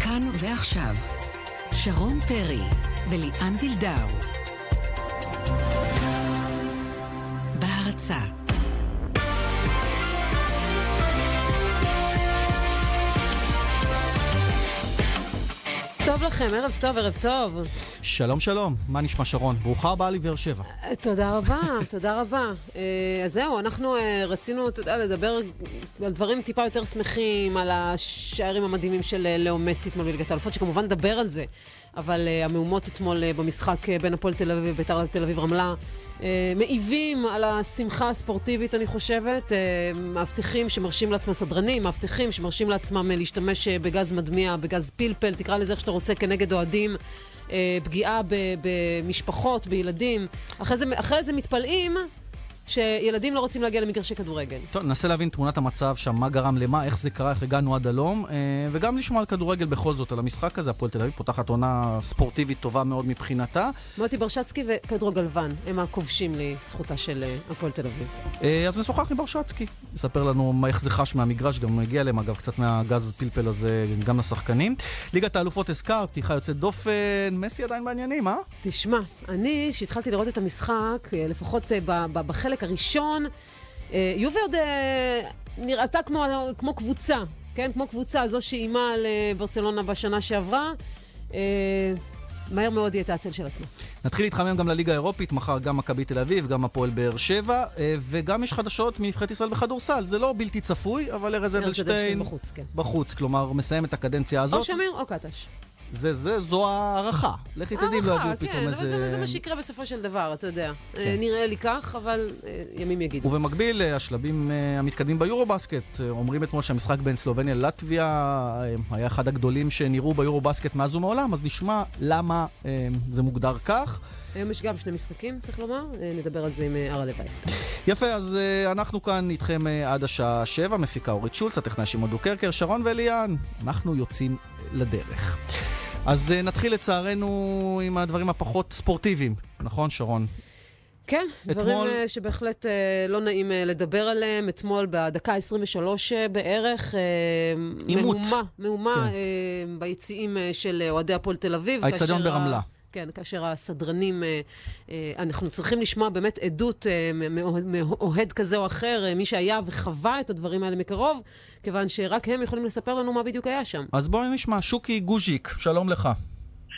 כאן ועכשיו, שרון פרי וליאן וילדאו. בהרצה טוב לכם, ערב טוב, ערב טוב. שלום שלום, מה נשמע שרון? ברוכה הבאה לבאר שבע. תודה רבה, תודה רבה. אה, אז זהו, אנחנו אה, רצינו, אתה יודע, לדבר על דברים טיפה יותר שמחים, על השערים המדהימים של אה, לאו מסי אתמול בליגת האלופות, שכמובן נדבר על זה, אבל המהומות אתמול במשחק בין הפועל תל אביב ובית"ר תל אביב רמלה מעיבים על השמחה הספורטיבית, אני חושבת. מאבטחים שמרשים לעצמם, סדרנים, מאבטחים שמרשים לעצמם להשתמש בגז מדמיע, בגז פלפל, תקרא לזה איך שאתה רוצה, כנגד אוהדים. פגיעה במשפחות, בילדים. אחרי זה, אחרי זה מתפלאים שילדים לא רוצים להגיע למגרשי כדורגל. טוב, ננסה להבין תמונת המצב שם, מה גרם למה, איך זה קרה, איך הגענו עד הלום, אה, וגם לשמוע על כדורגל בכל זאת, על המשחק הזה. הפועל תל אביב פותחת עונה ספורטיבית טובה מאוד מבחינתה. מוטי ברשצקי ופדרו גלוון הם הכובשים לזכותה של אה, הפועל תל אביב. אה, אז נשוחח עם ברשצקי, יספר לנו איך זה חש מהמגרש, גם הגיע להם אגב קצת מהגז פלפל הזה גם לשחקנים. ליגת האלופות הזכר, פתיחה יוצאת דופן, מסי עדיין בעניינים, אה? תשמע, אני, שהתחלתי לראות את המשחק, לפחות בחלק החלק הראשון, אה, יובי עוד אה, נראתה כמו, כמו קבוצה, כן? כמו קבוצה, זו שאיימה על אה, ברצלונה בשנה שעברה. מהר מאוד יהיה את האצל של עצמו. נתחיל להתחמם גם לליגה האירופית, מחר גם מכבי תל אביב, גם הפועל באר שבע, וגם יש חדשות מנבחרת ישראל בכדורסל. זה לא בלתי צפוי, אבל ארז אדלשטיין בחוץ, כן. בחוץ, כלומר, מסיים את הקדנציה הזאת. או שמיר או קטש. זה, זה, זו הערכה. לכי תדעי אם לא יביאו כן, פתאום איזה... זה, זה מה שיקרה בסופו של דבר, אתה יודע. כן. אה, נראה לי כך, אבל אה, ימים יגידו. ובמקביל, אה, השלבים המתקדמים ביורו-בסקט. אומרים אתמול שהמשחק בין סלובניה ללטביה היה אחד הגדולים שנראו ביורו-בסקט מאז ומעולם, אז נשמע למה זה מוגדר כך. היום יש גם שני משחקים, צריך לומר, נדבר על זה עם ארלה וייספר. יפה, אז אנחנו כאן איתכם עד השעה שבע, מפיקה אורית שולץ, הטכנאי שמעון דוקרקר, שרון ואליאן, אנחנו יוצאים לדרך. אז uh, נתחיל לצערנו עם הדברים הפחות ספורטיביים, נכון שרון? כן, אתמול... דברים uh, שבהחלט uh, לא נעים לדבר עליהם. אתמול בדקה 23 uh, בערך, uh, מהומה, מהומה כן. ביציעים של אוהדי הפועל תל אביב. האצטדיון ברמלה. כן, כאשר הסדרנים, אה, אה, אנחנו צריכים לשמוע באמת עדות אה, מאוהד כזה או אחר, מי שהיה וחווה את הדברים האלה מקרוב, כיוון שרק הם יכולים לספר לנו מה בדיוק היה שם. אז בואי נשמע, שוקי גוז'יק, שלום לך.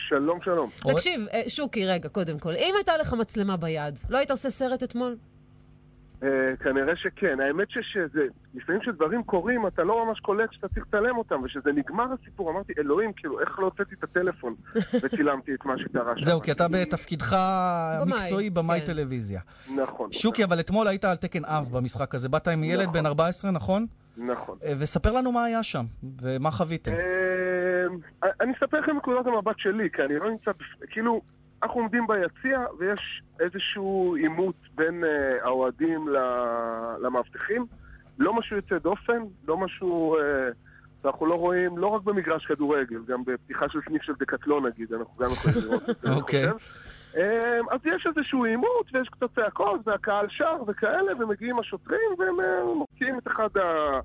שלום, שלום. תקשיב, שוקי, רגע, קודם כל, אם הייתה לך מצלמה ביד, לא היית עושה סרט אתמול? Uh, כנראה שכן. האמת שזה, לפעמים כשדברים קורים, אתה לא ממש קולט שאתה צריך לצלם אותם, וכשזה נגמר הסיפור, אמרתי, אלוהים, כאילו, איך לא הוצאתי את הטלפון וצילמתי את מה שקרה שם. זהו, כי אתה בתפקידך המקצועי במאי כן. טלוויזיה. נכון. שוקי, אבל אתמול היית על תקן אב במשחק הזה. באת עם ילד נכון. בן 14, נכון? נכון. Uh, וספר לנו מה היה שם, ומה חוויתם. Uh, אני אספר לכם נקודת המבט שלי, כי אני לא נמצא, כאילו... אנחנו עומדים ביציע ויש איזשהו עימות בין uh, האוהדים למאבטחים. לא משהו יוצא דופן, לא משהו... Uh, אנחנו לא רואים, לא רק במגרש כדורגל, גם בפתיחה של סניף של דקטלון נגיד, אנחנו גם יכולים לראות את זה, אוקיי. אמ, אז יש איזשהו עימות, ויש קצת צעקות, והקהל שר וכאלה, ומגיעים השוטרים, והם מוקיעים את אחד ה...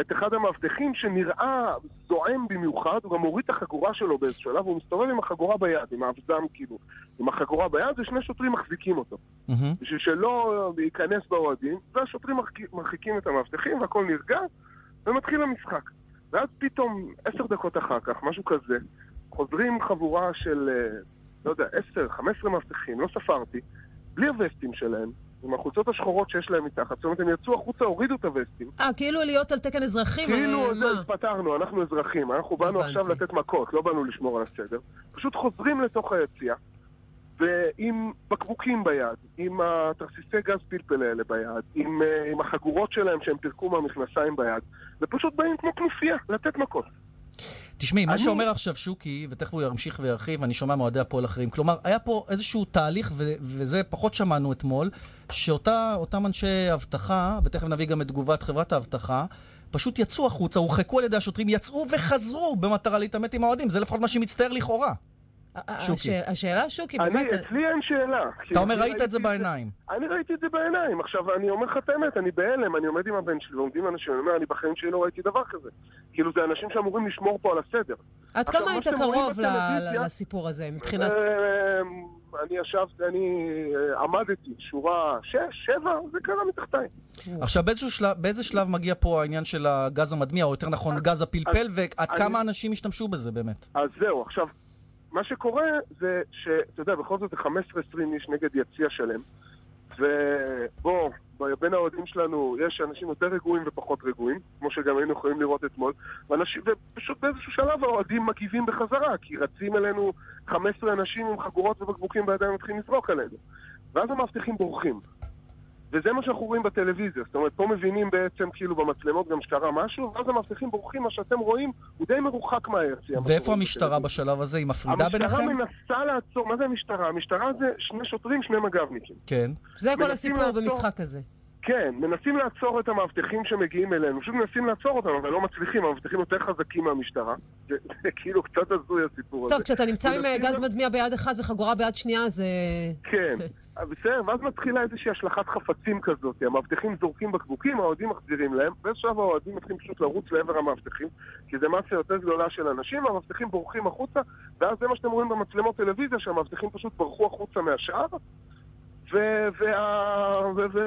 את אחד המאבטחים שנראה זועם במיוחד, הוא גם מוריד את החגורה שלו באיזשהו שלב, והוא מסתובב עם החגורה ביד, עם האבזם כאילו, עם החגורה ביד, ושני שוטרים מחזיקים אותו. Mm-hmm. בשביל שלא ייכנס באוהדים, והשוטרים מרחיקים את המאבטחים, והכל נרגע, ומתחיל המשחק. ואז פתאום, עשר דקות אחר כך, משהו כזה, חוזרים חבורה של, אה, לא יודע, עשר, חמש עשרה מאבטחים, לא ספרתי, בלי הווסטים שלהם, עם החולצות השחורות שיש להם מתחת. זאת אומרת, הם יצאו החוצה, הורידו את הווסטים. אה, כאילו להיות על תקן אזרחים? כאילו, אה, זה, פתרנו, אנחנו אזרחים. אנחנו באנו עכשיו לתת מכות, לא באנו לשמור על הסדר. פשוט חוזרים לתוך היציאה, ועם בקבוקים ביד, עם התרסיסי גז פלפל האלה ביד, עם, אה, עם החגורות שלהם שהם פירקו מהמכנסיים ביד, ופשוט באים כמו כנופיה לתת מכות. תשמעי, מה שאומר עכשיו שוקי, ותכף הוא ימשיך וירחיב, אני שומע מאוהדי הפועל אחרים, כלומר, היה פה איזשהו תהליך, ו- וזה פחות שמענו אתמול, שאותם אנשי אבטחה, ותכף נביא גם את תגובת חברת האבטחה, פשוט יצאו החוצה, הורחקו על ידי השוטרים, יצאו וחזרו במטרה להתעמת עם האוהדים, זה לפחות מה שמצטער לכאורה. שוקי. השאלה, שוקי, אני, באמת... אצלי אין שאלה. אתה אומר, ראית את זה בעיניים. אני ראיתי את זה בעיניים. עכשיו, אני אומר לך את האמת, אני בהלם, אני עומד עם הבן שלי ועומדים אנשים, אני אומר, אני בחיים שלי לא ראיתי דבר כזה. כאילו, זה אנשים שאמורים לשמור פה על הסדר. עד כמה מה היית קרוב לסיפור הזה, מבחינת... אה, אני ישבתי, אני אה, עמדתי, שורה שש, שבע, זה קרה מתחתיי. עכשיו, באיזשהו שלב, באיזה שלב מגיע פה העניין של הגז המדמיע, או יותר נכון, גז הפלפל, ועד אני- כמה אנשים השתמשו בזה באמת? אז זהו, עכשיו, מה שקורה זה שאתה יודע, בכל זאת זה 15-20 איש נגד יציע שלם, ובוא, בין האוהדים שלנו יש אנשים יותר רגועים ופחות רגועים, כמו שגם היינו יכולים לראות אתמול, ואנשים, ופשוט באיזשהו שלב האוהדים מגיבים בחזרה, כי רצים אלינו 15 אנשים עם חגורות ובקבוקים בידיים ומתחילים לזרוק עלינו. ואז המאבטחים בורחים. וזה מה שאנחנו רואים בטלוויזיה, זאת אומרת, פה מבינים בעצם כאילו במצלמות גם שקרה משהו, ואז המאבטחים בורחים, מה שאתם רואים הוא די מרוחק מהיציע. ואיפה המשטרה בשלב הזה? היא מפרידה ביניכם? המשטרה מנסה לעצור, מה זה המשטרה? המשטרה זה שני שוטרים, שני מג"בניקים. כן. זה כל הסיפור במשחק הזה. כן, מנסים לעצור את המאבטחים שמגיעים אלינו, פשוט מנסים לעצור אותם, אבל לא מצליחים, המאבטחים יותר חזקים מהמשטרה. זה, זה כאילו קצת הזוי הסיפור הזה. טוב, כשאתה נמצא עם אה, גז מדמיע ביד אחת וחגורה ביד שנייה, זה... כן, בסדר, ואז מתחילה איזושהי השלכת חפצים כזאת. המאבטחים זורקים בקבוקים, האוהדים מחזירים להם, ועכשיו האוהדים מתחילים פשוט לרוץ לעבר המאבטחים, כי זה מסה יותר גדולה של אנשים, והמאבטחים בורחים החוצה, ואז זה מה שאתם רואים במצלמות טלוויזיה, שהמאבטחים פשוט ברחו החוצה ו-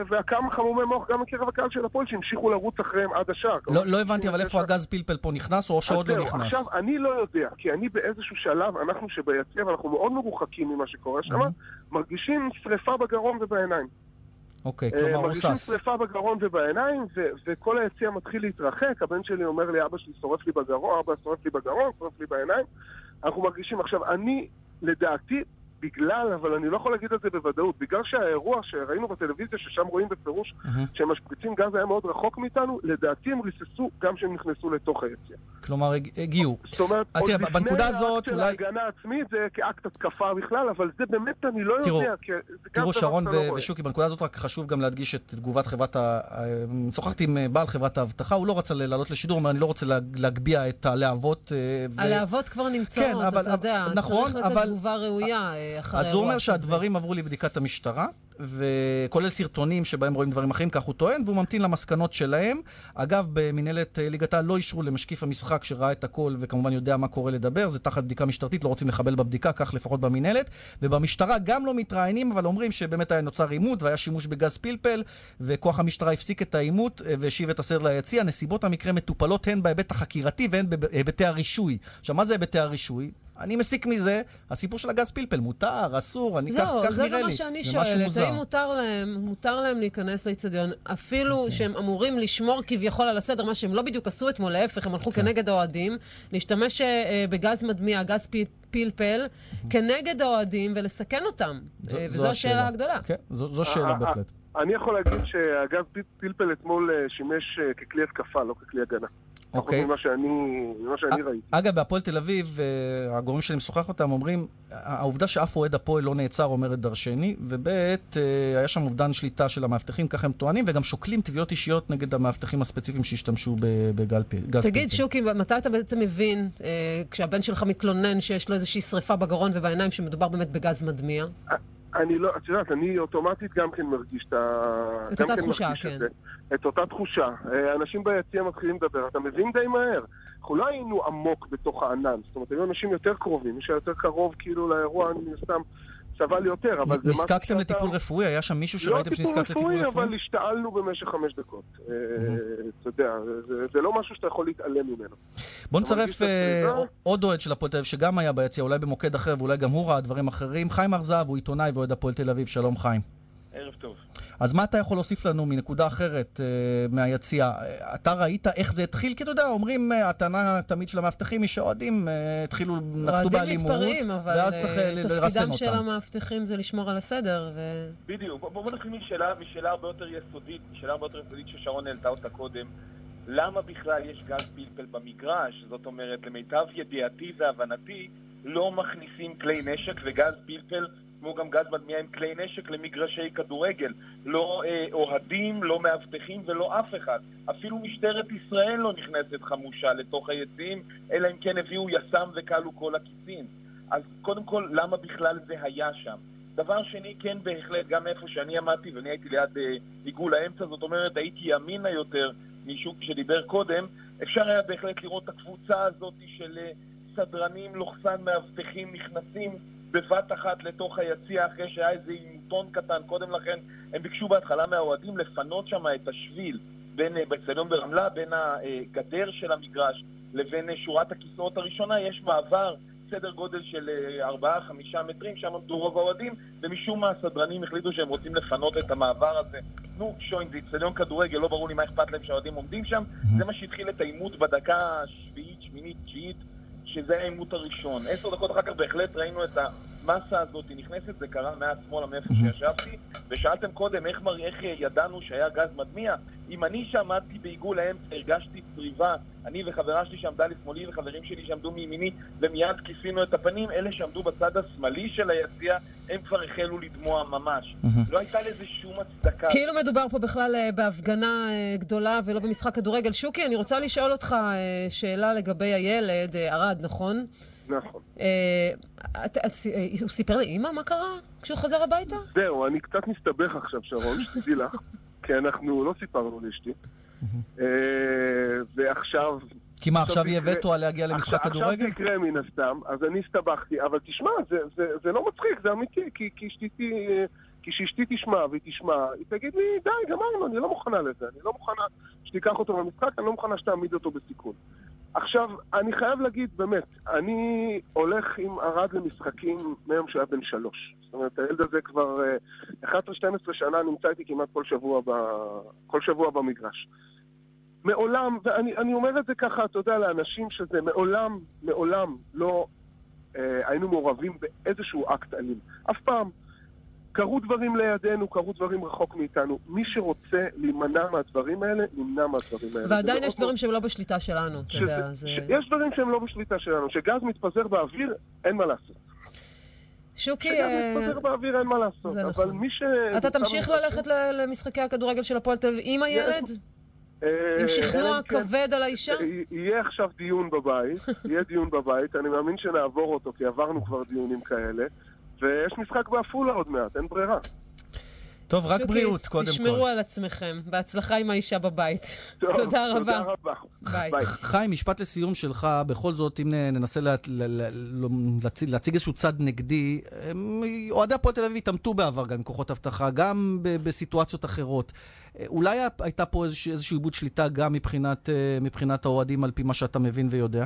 והכמה חמומי מוח גם מקרב הקהל של הפועל שהמשיכו לרוץ אחריהם עד השער. לא לא הבנתי, אבל איפה הגז פלפל פה נכנס, או שעוד לא נכנס? עכשיו, אני לא יודע, כי אני באיזשהו שלב, אנחנו שביציע, ואנחנו מאוד מרוחקים ממה שקורה שם. מרגישים שריפה בגרון ובעיניים. אוקיי, אה, כלומר מרגישים רוסס. שריפה בגרון ובעיניים, ו- וכל היציע מתחיל להתרחק, הבן שלי אומר לי, אבא שלי שורף לי בגרון, אבא שורף לי בגרון, שורף לי בעיניים. אנחנו מרגישים, עכשיו, אני, לדעתי, בגלל, אבל אני לא יכול להגיד את זה בוודאות, בגלל שהאירוע שראינו בטלוויזיה, ששם רואים בפירוש מהמם. שהם משפריצים גז היה מאוד רחוק מאיתנו, לדעתי הם ריססו גם כשהם נכנסו לתוך היציע. כלומר, הג- הגיעו. זאת אומרת, אז עוד תראה, לפני בנקודה האקט הזאת, של אולי- ההגנה העצמית זה כאקט התקפה בכלל, אבל זה באמת אני לא תראו, יודע, תראו, שרון לא ו- רואה. ושוקי, בנקודה הזאת רק חשוב גם להדגיש את תגובת חברת ה... ה- שוחחתי עם אה, בעל חברת האבטחה, הוא לא רצה לעלות לשידור, הוא אומר, אני לא רוצה לה- להגביה את הלהבות. אה, ו- הלהבות כבר נמצאות, כן, אבל- אתה יודע. נכון, צריך לתת אבל- תגובה ראויה אה, אחרי אז הוא אומר. שהדברים עברו לבדיקת המשטרה, וכולל סרטונים שבהם רואים דברים אחרים, כך הוא טוען, והוא ממתין למסקנות שלהם. אגב, במנהלת אה, ליגת העל לא אישרו למשקיף המשחק שראה את הכל וכמובן יודע מה קורה לדבר, זה תחת בדיקה משטרתית, לא רוצים לחבל בבדיקה, כך לפחות במנהלת. ובמשטרה גם לא מתראיינים, אבל אומרים שבאמת היה נוצר עימות והיה שימוש בגז פלפל, וכוח המשטרה הפסיק את העימות אה, והשיב את הסדר ליציע. נסיבות המקרה מטופלות הן בהיבט החקירתי והן בהיבטי הרישוי. עכשיו, מה זה היבטי הרישוי? אני מסיק מזה, הסיפור של הגז פלפל, מותר, אסור, אני כך, זהו, כך זה נראה גם לי. מה שאני זה משהו שואלת. מוזר. האם מותר להם, מותר להם להיכנס לאיצטדיון, אפילו אוקיי. שהם אמורים לשמור כביכול על הסדר, מה שהם לא בדיוק עשו אתמול, להפך, הם הלכו כן. כנגד האוהדים, להשתמש אה, בגז מדמיע, גז פלפל, כנגד האוהדים ולסכן אותם. זו- אה, זו וזו השאלה הגדולה. כן, זו, זו שאלה אה, אה, בהחלט. אני יכול להגיד שהגז פל- פלפל אתמול שימש ככלי התקפה, לא ככלי הגנה. אוקיי. ממה שאני ממה שאני ראיתי. אגב, בהפועל תל אביב, אה, הגורמים שאני משוחח אותם אומרים, העובדה שאף אוהד הפועל לא נעצר אומרת דרשני, וב' אה, היה שם אובדן שליטה של המאבטחים, ככה הם טוענים, וגם שוקלים תביעות אישיות נגד המאבטחים הספציפיים שהשתמשו ב- בגל פ- גז תגיד, פלפל. שוקי, מתי אתה בעצם מבין, אה, כשהבן שלך מתלונן שיש לו איזושהי שריפה בגרון ובעיניים, שמדובר באמת בגז מדמיע? אני לא, את יודעת, אני אוטומטית גם כן מרגיש את ה... את אותה כן תחושה, כן. את זה. את אותה תחושה. אה, אנשים ביציע מתחילים לדבר, אתה מבין די מהר. אנחנו לא היינו עמוק בתוך הענן, זאת אומרת, היו אנשים יותר קרובים, מי שהיה יותר קרוב כאילו לאירוע, אני סתם סבל יותר, אבל זה משהו נזקקתם שאתה- לטיפול רפואי? היה שם מישהו לא שראיתם טיפול שנזקק לטיפול רפואי, רפואי? אבל השתעלנו במשך חמש דקות. אה, אתה יודע, זה- לא משהו שאתה יכול להתעלם ממנו. בוא נצרף אה? עוד אוהד של הפועל תל אביב, שגם היה ביציע, אולי במוקד אחר, ואולי גם הוא ראה דברים אחרים. חיים הר זהב הוא עיתונאי ואוהד הפועל תל אביב, שלום חיים. ערב טוב. אז מה אתה יכול להוסיף לנו מנקודה אחרת אה, מהיציע? אה, אתה ראית איך זה התחיל? כי אתה יודע, אומרים, אה, הטענה תמיד של המאבטחים היא שאוהדים אה, התחילו, נקטו אוהדים באלימות, מתפרעים, אבל ואז צריך לרסן תפקידם של אותם. המאבטחים זה לשמור על הסדר, ו... בדיוק. בוא, בוא נתחיל משאלה, משאלה הרבה יותר יסודית, משאלה הרבה יותר יסודית ששרון העלתה אותה קודם. למה בכלל יש גז פלפל במגרש? זאת אומרת, למיטב ידיעתי והבנתי, לא מכניסים כלי נשק וגז פלפל, כמו גם גז מדמיע עם כלי נשק, למגרשי כדורגל. לא אה, אוהדים, לא מאבטחים ולא אף אחד. אפילו משטרת ישראל לא נכנסת חמושה לתוך היציעים, אלא אם כן הביאו יס"מ וכלו כל הקיצים. אז קודם כל, למה בכלל זה היה שם? דבר שני, כן, בהחלט, גם איפה שאני עמדתי, ואני הייתי ליד אה, עיגול האמצע, זאת אומרת, הייתי ימינה יותר משוק שדיבר קודם, אפשר היה בהחלט לראות את הקבוצה הזאת של אה, סדרנים לוחסן מאבטחים נכנסים בבת אחת לתוך היציע אחרי שהיה איזה עימותון קטן. קודם לכן, הם ביקשו בהתחלה מהאוהדים לפנות שם את השביל בין, אה, באצטדיון ברמלה, בין הגדר של המגרש לבין אה, שורת הכיסאות הראשונה, יש מעבר סדר גודל של 4-5 אה, מטרים, שם עמדו רוב האוהדים, ומשום מה הסדרנים החליטו שהם רוצים לפנות את המעבר הזה. נו, שוין, זה אצטדיון כדורגל, לא ברור לי מה אכפת להם שהאוהדים עומדים שם. זה מה שהתחיל את העימות בדקה השביעית, שמינית, תשיעית, שזה העימות הראשון. עשר דקות אחר כך בהחלט ראינו את המסה הזאת נכנסת, זה קרה מעט שמאלה מאיפה שישבתי, ושאלתם קודם איך, איך ידענו שהיה גז מדמיע. אם אני שעמדתי בעיגול האמצע, הרגשתי צריבה, אני וחברה שלי שעמדה לשמאלי וחברים שלי שעמדו מימיני, ומיד כיסינו את הפנים, אלה שעמדו בצד השמאלי של היציע, הם כבר החלו לדמוע ממש. לא הייתה לזה שום הצדקה. כאילו מדובר פה בכלל אה, בהפגנה אה, גדולה ולא במשחק כדורגל. שוקי, אני רוצה לשאול אותך אה, שאלה לגבי הילד, ערד, נכון? נכון. הוא סיפר לאימא מה קרה כשהוא חוזר הביתה? זהו, אני קצת מסתבך עכשיו, שרון, שתדעי לך. כי אנחנו לא סיפרנו לאשתי. אה, ועכשיו... כי מה, עכשיו יהיה וטו על להגיע למשחק כדורגל? עכשיו זה יקרה מן הסתם, אז אני הסתבכתי, אבל תשמע, זה לא מצחיק, זה אמיתי, כי כשאשתי תשמע והיא תשמע, היא תגיד לי, די, גמרנו, אני לא מוכנה לזה, אני לא מוכנה שתיקח אותו למשחק, אני לא מוכנה שתעמיד אותו בסיכון. עכשיו, אני חייב להגיד, באמת, אני הולך עם ערד למשחקים מיום שהוא היה בן שלוש. זאת אומרת, הילד הזה כבר 11-12 אה, שנה נמצא איתי כמעט כל שבוע, ב... כל שבוע במגרש. מעולם, ואני אומר את זה ככה, אתה יודע, לאנשים שזה מעולם, מעולם לא אה, היינו מעורבים באיזשהו אקט אלים. אף פעם. קרו דברים לידינו, קרו דברים רחוק מאיתנו. מי שרוצה להימנע מהדברים האלה, נמנע מהדברים האלה. ועדיין יש דברים שהם לא בשליטה שלנו, אתה יודע. יש דברים שהם לא בשליטה שלנו. שגז מתפזר באוויר, אין מה לעשות. שוקי... שגז אה, מתפזר באוויר, אין מה לעשות. זה נכון. אבל מי ש... אתה תמשיך ללכת למשחקי הכדורגל של הפועל תל אביב עם הילד? אה, עם שכנוע כן. כבד על האישה? אה, יהיה עכשיו דיון בבית, יהיה דיון בבית, אני מאמין שנעבור אותו, כי עברנו כבר דיונים כאלה. ויש משחק בעפולה עוד מעט, אין ברירה. טוב, רק בריאות, קודם כל. תשמרו על עצמכם. בהצלחה עם האישה בבית. טוב, תודה רבה. תודה רבה. ביי. חיים, משפט לסיום שלך, בכל זאת, אם ננסה לה, לה, לה, להציג, להציג איזשהו צד נגדי, אוהדי הפועל תל אביב התעמתו בעבר גם עם כוחות אבטחה, גם בסיטואציות אחרות. אולי הייתה פה איזשהו עיבוד שליטה גם מבחינת, מבחינת האוהדים, על פי מה שאתה מבין ויודע?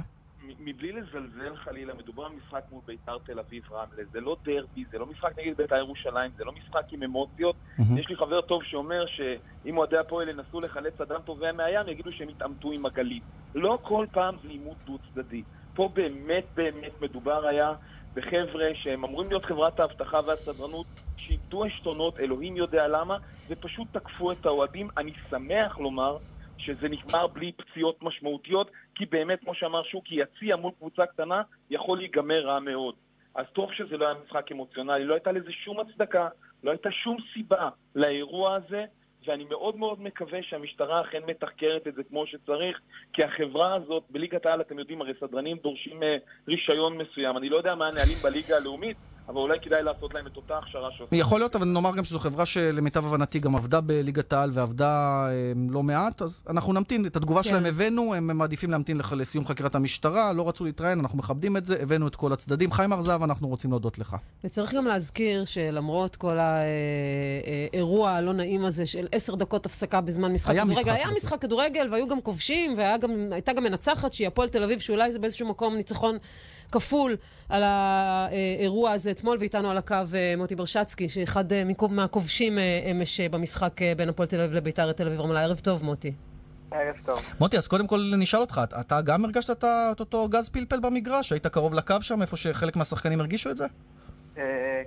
מבלי לזלזל חלילה, מדובר במשחק מול בית"ר תל אביב רמלה, זה לא דרבי, זה לא משחק נגד בית"ר ירושלים, זה לא משחק עם אמוציות. Mm-hmm. יש לי חבר טוב שאומר שאם אוהדי הפועל ינסו לחלץ אדם טובע מהים, יגידו שהם התעמתו עם הגליל. לא כל פעם זה עימות דו-צדדי. פה באמת באמת מדובר היה בחבר'ה שהם אמורים להיות חברת האבטחה והסדרנות, שאיבדו עשתונות, אלוהים יודע למה, ופשוט תקפו את האוהדים. אני שמח לומר שזה נגמר בלי פציעות משמעותיות, כי באמת, כמו שאמר שוקי, יציע מול קבוצה קטנה יכול להיגמר רע מאוד. אז טוב שזה לא היה משחק אמוציונלי, לא הייתה לזה שום הצדקה, לא הייתה שום סיבה לאירוע הזה, ואני מאוד מאוד מקווה שהמשטרה אכן מתחקרת את זה כמו שצריך, כי החברה הזאת, בליגת העל, אתם יודעים, הרי סדרנים דורשים אה, רישיון מסוים. אני לא יודע מה הנהלים בליגה הלאומית, אבל אולי כדאי לעשות להם את אותה הכשרה שעושים. יכול להיות, אבל נאמר גם שזו חברה שלמיטב הבנתי גם עבדה בליגת העל ועבדה הם, לא מעט, אז אנחנו נמתין, את התגובה כן. שלהם הבאנו, הם מעדיפים להמתין לח, לסיום חקירת המשטרה, לא רצו להתראיין, אנחנו מכבדים את זה, הבאנו את כל הצדדים. חיים הר זהב, אנחנו רוצים להודות לך. וצריך גם להזכיר שלמרות כל האירוע הלא נעים הזה של עשר דקות הפסקה בזמן משחק היה כדורגל, משחק היה משחק כדורגל והיו גם כובשים, והייתה גם מנצחת שהיא הפועל תל אביב, שאולי זה באיזשהו מקום ניצחון כפול על האירוע הזה אתמול, ואיתנו על הקו אה, מוטי ברשצקי, שאחד אה, מהכובשים אה, אמש במשחק בין הפועל תל אביב לביתר תל אביב רמלה. ערב טוב, מוטי. ערב טוב. מוטי, אז קודם כל נשאל אותך, אתה גם הרגשת את אותו גז פלפל במגרש? היית קרוב לקו שם, איפה שחלק מהשחקנים הרגישו את זה?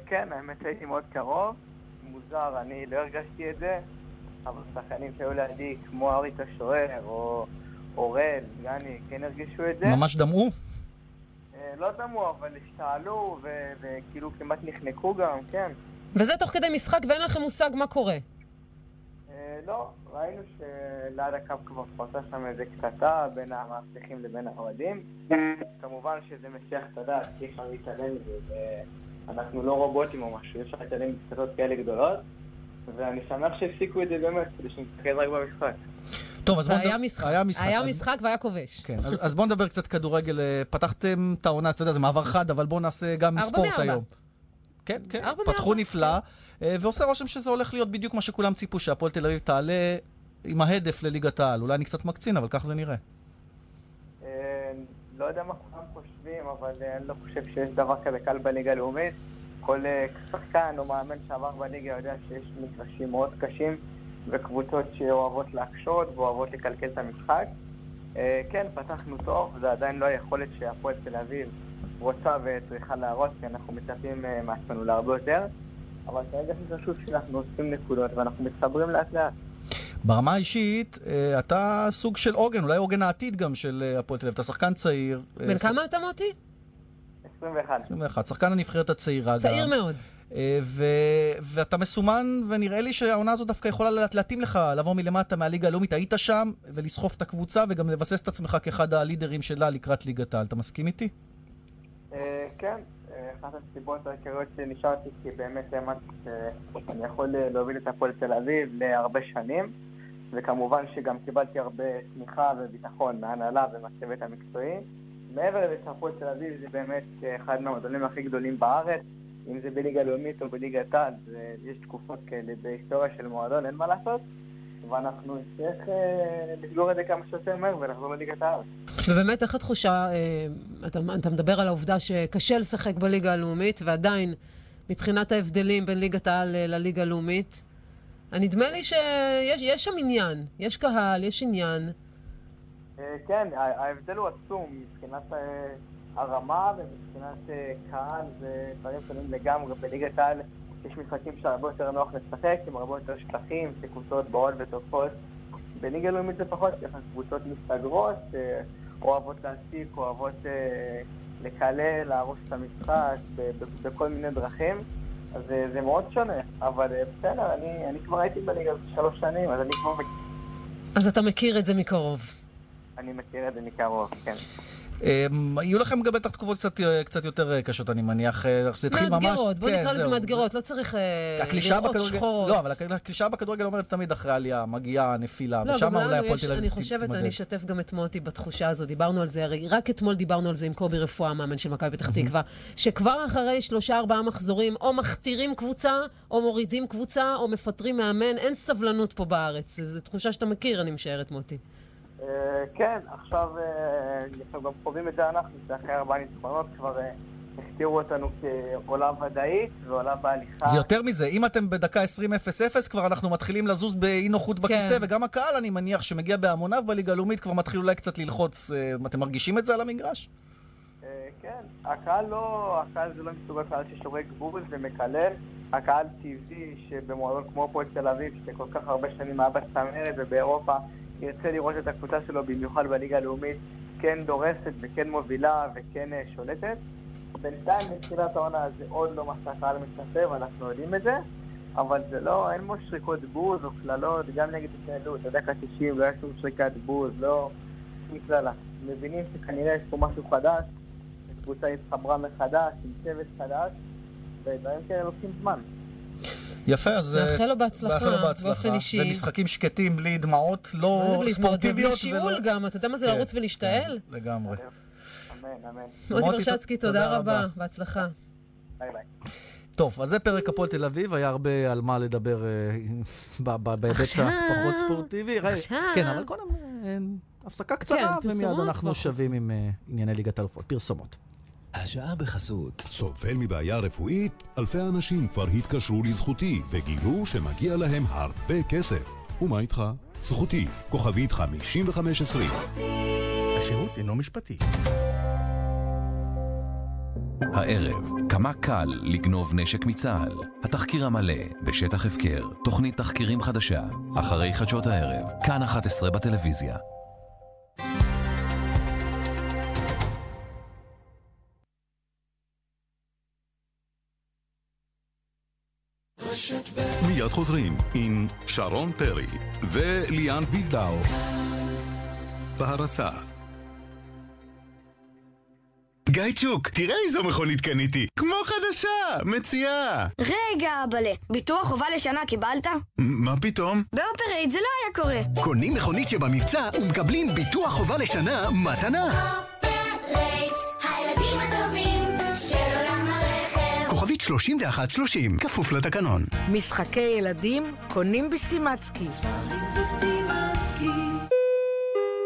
כן, האמת שהייתי מאוד קרוב. מוזר, אני לא הרגשתי את זה, אבל שחקנים שהיו לידי, כמו אריק השוער, או אורל, גני, כן הרגישו את זה. ממש דמעו? לא דמו, אבל השתעלו וכאילו כמעט נחנקו גם, כן. וזה תוך כדי משחק ואין לכם מושג מה קורה. אה, לא, ראינו שליד הקו כבר פרצה שם איזה קטטה בין המאבטחים לבין האוהדים. כמובן שזה מסיח את הדעת, כי אי אפשר להתעלם מזה, ואנחנו לא רובוטים או משהו, אי אפשר להתעלם מקטטות כאלה גדולות. ואני שמח שהפסיקו את זה באמת, כדי שנתקד רק במשחק. טוב, אז בואו נדבר... משחק. היה משחק. היה אז- משחק והיה כובש. כן, אז, אז בואו נדבר קצת כדורגל. אה, פתחתם את העונה, אתה יודע, זה מעבר חד, אבל בואו נעשה גם ספורט מארבע. היום. כן, כן, ארבע פתחו מארבע, נפלא, אה, ועושה רושם שזה הולך להיות בדיוק מה שכולם ציפו, שהפועל תל אביב תעלה עם ההדף לליגת העל. אולי אני קצת מקצין, אבל כך זה נראה. אה, לא יודע מה כולם חושבים, אבל אני לא חושב שיש דבר כזה קל בליגה הלאומית. כל שחקן או מאמן שעבר בליגה יודע שיש מגרשים מאוד קשים וקבוצות שאוהבות להקשות ואוהבות לקלקל את המשחק. אה, כן, פתחנו טוב, זה עדיין לא היכולת שהפועל תל אביב רוצה וצריכה להראות, כי אנחנו מצפים אה, מעצמנו להרבה יותר. אבל כרגע הכי חשוב שאנחנו עושים נקודות ואנחנו מתחברים לאט לאט. ברמה האישית, אה, אתה סוג של עוגן, אולי עוגן העתיד גם של הפועל תל אביב. אתה שחקן צעיר. בן כמה אתה מוטי? 21. 21, שחקן הנבחרת הצעירה גם. צעיר מאוד. אה, ו... ואתה מסומן, ונראה לי שהעונה הזו דווקא יכולה לה- להתאים לך, לבוא מלמטה מהליגה הלאומית. היית שם, ולסחוף את הקבוצה, וגם לבסס את עצמך כאחד הלידרים שלה לקראת ליגת העל. אתה מסכים איתי? אה, כן, אה, אחת הסיבות העיקריות שנשארתי, כי באמת האמנתי שאני יכול להוביל את הפועל תל אביב להרבה שנים, וכמובן שגם קיבלתי הרבה תמיכה וביטחון מההנהלה ומהצוות המקצועי. מעבר לזה שהפועל תל אביב זה באמת אחד מהמועדונים הכי גדולים בארץ, אם זה בליגה לאומית או בליגת זה- יש תקופות כאלה בהיסטוריה של מועדון, אין מה לעשות, ואנחנו נצטרך אה, לסגור את זה כמה שיותר מהר ולחזור לליגת העל. ובאמת, איך התחושה, אה, אתה, אתה מדבר על העובדה שקשה לשחק בליגה הלאומית, ועדיין, מבחינת ההבדלים בין ליגת העל אה, לליגה הלאומית, נדמה לי שיש יש שם עניין, יש קהל, יש עניין. כן, ההבדל הוא עצום מבחינת הרמה ומבחינת אה, קהל זה דברים שונים לגמרי. בליגת העל יש משחקים שהרבה יותר נוח לשחק, עם הרבה יותר שטחים, שקבוצות באות ותוקפות. בליגה הלאומית זה פחות, ככה קבוצות מסתגרות, אה, אוהבות להעסיק, אוהבות אה, לקלל, להרוס את המשחק בכל מיני דרכים. אז זה מאוד שונה, אבל בסדר, אני, אני כבר הייתי בליגה הזאת שלוש שנים, אז אני כבר. אז אתה מכיר את זה מקרוב. אני מכיר את זה מקרוב, כן. אמ, יהיו לכם גם בטח תקופות קצת, קצת יותר אה, קשות, אני מניח. אה, שזה התחיל ממש... מאתגרות, בוא כן, נקרא לזה. מאתגרות, לא צריך אה, לראות שחורות. לא, אבל הקלישאה בכדורגל אומרת תמיד אחרי העלייה, מגיעה נפילה, לא, ושם אולי הפועל תל אביב אני חושבת. אני אשתף גם את מוטי בתחושה הזו, דיברנו על זה, הרי רק אתמול דיברנו על זה עם קובי רפואה, המאמן של מכבי פתח תקווה, שכבר אחרי שלושה ארבעה מחזורים, או מכתירים קבוצה, או מורידים קבוצה, או מפטרים מאמן, אין סבלנות פה בארץ. זו תחושה שאתה מכיר, אני משערת, מוטי. אה, כן, עכשיו אה, אנחנו גם חווים את זה אנחנו, שאחרי ארבעה ניצחונות כבר אה, הכתירו אותנו כעולה ודאית ועולה בהליכה. זה יותר מזה, אם אתם בדקה 20-0-0, כבר אנחנו מתחילים לזוז באי נוחות בכיסא, כן. וגם הקהל, אני מניח, שמגיע בהמוניו בליגה הלאומית, כבר מתחיל אולי קצת ללחוץ. אתם מרגישים את זה על המגרש? כן, הקהל לא, הקהל זה לא מסוג הקהל ששורק בוז ומקלל. הקהל טבעי שבמועדון כמו הפועל תל אביב, שכל כך הרבה שנים היה בצמרת ובאירופה, ירצה לראות את הקבוצה שלו, במיוחד בליגה הלאומית, כן דורסת וכן מובילה וכן אה, שולטת. בינתיים מתחילת העונה זה עוד לא מה שהקהל מצפה ואנחנו יודעים את זה, אבל זה לא, אין בו שריקות בוז או קללות, גם נגד התנהלות, בדקה 90 לא היה שום שריקת בוז, לא שום קללה. מבינים שכנראה יש פה משהו חדש, הקבוצה התחברה מחדש, עם צוות חדש, ודברים כאלה לוקחים זמן. יפה, אז... אה, נאחל לו בהצלחה, נאחל לו בהצלחה. באופן אישי. ומשחקים שקטים, בלי דמעות, לא מה זה בלי ספורטיביות. שיעול ולא- גם, אתה יודע מה זה כן, לרוץ ולהשתעל? כן, לגמרי. אמן, אמן. מוטי ברשצקי, תודה תודה רבה. רבה, בהצלחה. ביי ביי. טוב, אז זה פרק הפועל תל אביב, היה הרבה על מה לדבר אה, בהיבט הפחות ספורטיבי. עכשיו. כן, אבל קודם אה, הפסקה קצרה, ומיד פרסומות אנחנו שבים עם ענייני ליגת האלופות. פרסומות. השעה בחסות. סובל מבעיה רפואית? אלפי אנשים כבר התקשרו לזכותי וגילו שמגיע להם הרבה כסף. ומה איתך? זכותי, כוכבית 5520. השירות אינו משפטי. הערב, כמה קל לגנוב נשק מצה"ל. התחקיר המלא, בשטח הפקר, תוכנית תחקירים חדשה, אחרי חדשות הערב, כאן 11 בטלוויזיה. חוזרים עם שרון פרי וליאן וילדאו. בהרצה גיא צ'וק, תראה איזו מכונית קניתי, כמו חדשה, מציאה. רגע, אבאלה, ביטוח חובה לשנה קיבלת? מה פתאום? באופרייט זה לא היה קורה. קונים מכונית שבמבצע ומקבלים ביטוח חובה לשנה מתנה. אופרייט, 3130, כפוף לתקנון. משחקי ילדים קונים בסטימצקי.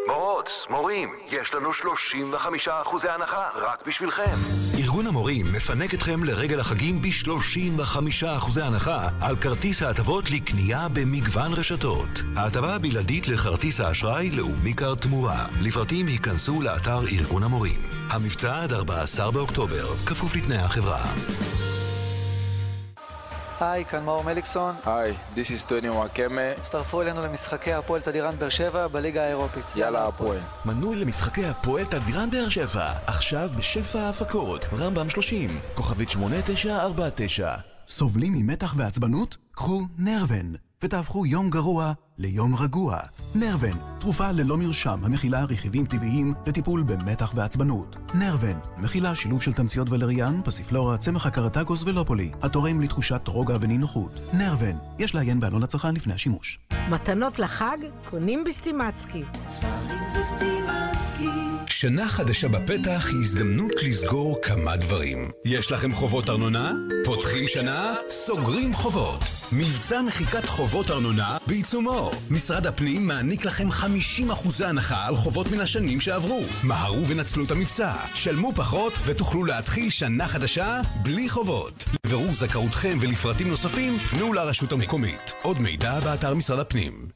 מורות, מורים, יש לנו 35% הנחה רק בשבילכם. ארגון המורים מפנק אתכם לרגל החגים ב-35% הנחה על כרטיס ההטבות לקנייה במגוון רשתות. ההטבה הבלעדית לכרטיס האשראי לאומי קארד תמורה. לפרטים היכנסו לאתר ארגון המורים. המבצע עד 14 באוקטובר, כפוף לתנאי החברה. היי, כאן מאור מליקסון. היי, this is טוני נוואקמה. הצטרפו אלינו למשחקי הפועל תדיראן באר שבע בליגה האירופית. יאללה הפועל. מנוי למשחקי הפועל תדירן באר שבע, עכשיו בשפע ההפקות, רמב"ם 30, כוכבית 8949. סובלים ממתח ועצבנות? קחו נרוון, ותהפכו יום גרוע ליום רגוע. נרוון, תרופה ללא מרשם המכילה רכיבים טבעיים לטיפול במתח ועצבנות. נרוון, מכילה שילוב של תמציות ולריאן, פסיפלורה, צמח הקרטגוס ולופולי, התורם לתחושת רוגע ונינוחות. נרוון, יש לעיין בעלון הצרכן לפני השימוש. מתנות לחג קונים בסטימצקי. שנה חדשה בפתח היא הזדמנות לסגור כמה דברים. יש לכם חובות ארנונה? פותחים שנה? סוגרים חובות. מבצע מחיקת חובות ארנונה בעיצומו. משרד הפנים מעניק לכם 50% הנחה על חובות מן השנים שעברו. מהרו ונצלו את המבצע. שלמו פחות ותוכלו להתחיל שנה חדשה בלי חובות. לבירור זכאותכם ולפרטים נוספים, פנו לרשות המקומית. עוד מידע באתר משרד הפנים.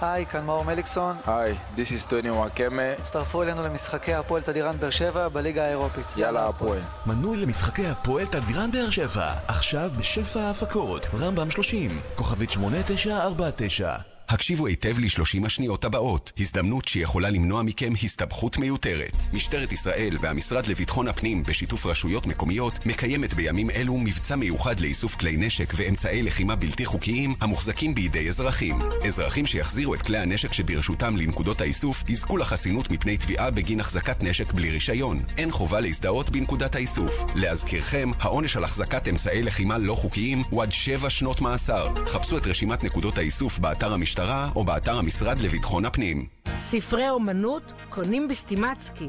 היי, כאן מאור מליקסון. היי, this is טוני וואקמה. הצטרפו אלינו למשחקי הפועל תדירן באר שבע בליגה האירופית. יאללה הפועל. מנוי למשחקי הפועל תדירן באר שבע, עכשיו בשפע ההפקות, רמב"ם 30, כוכבית 8949. הקשיבו היטב ל-30 השניות הבאות, הזדמנות שיכולה למנוע מכם הסתבכות מיותרת. משטרת ישראל והמשרד לביטחון הפנים, בשיתוף רשויות מקומיות, מקיימת בימים אלו מבצע מיוחד לאיסוף כלי נשק ואמצעי לחימה בלתי חוקיים המוחזקים בידי אזרחים. אזרחים שיחזירו את כלי הנשק שברשותם לנקודות האיסוף, יזכו לחסינות מפני תביעה בגין החזקת נשק בלי רישיון. אין חובה להזדהות בנקודת האיסוף. להזכירכם, העונש על החזקת אמצעי לחימה לא חוקיים הוא עד 7 שנות מאסר. חפשו את רשימת נקודות האיסוף באתר המשטרה או באתר המשרד לביטחון הפנים. ספרי אומנות קונים בסטימצקי.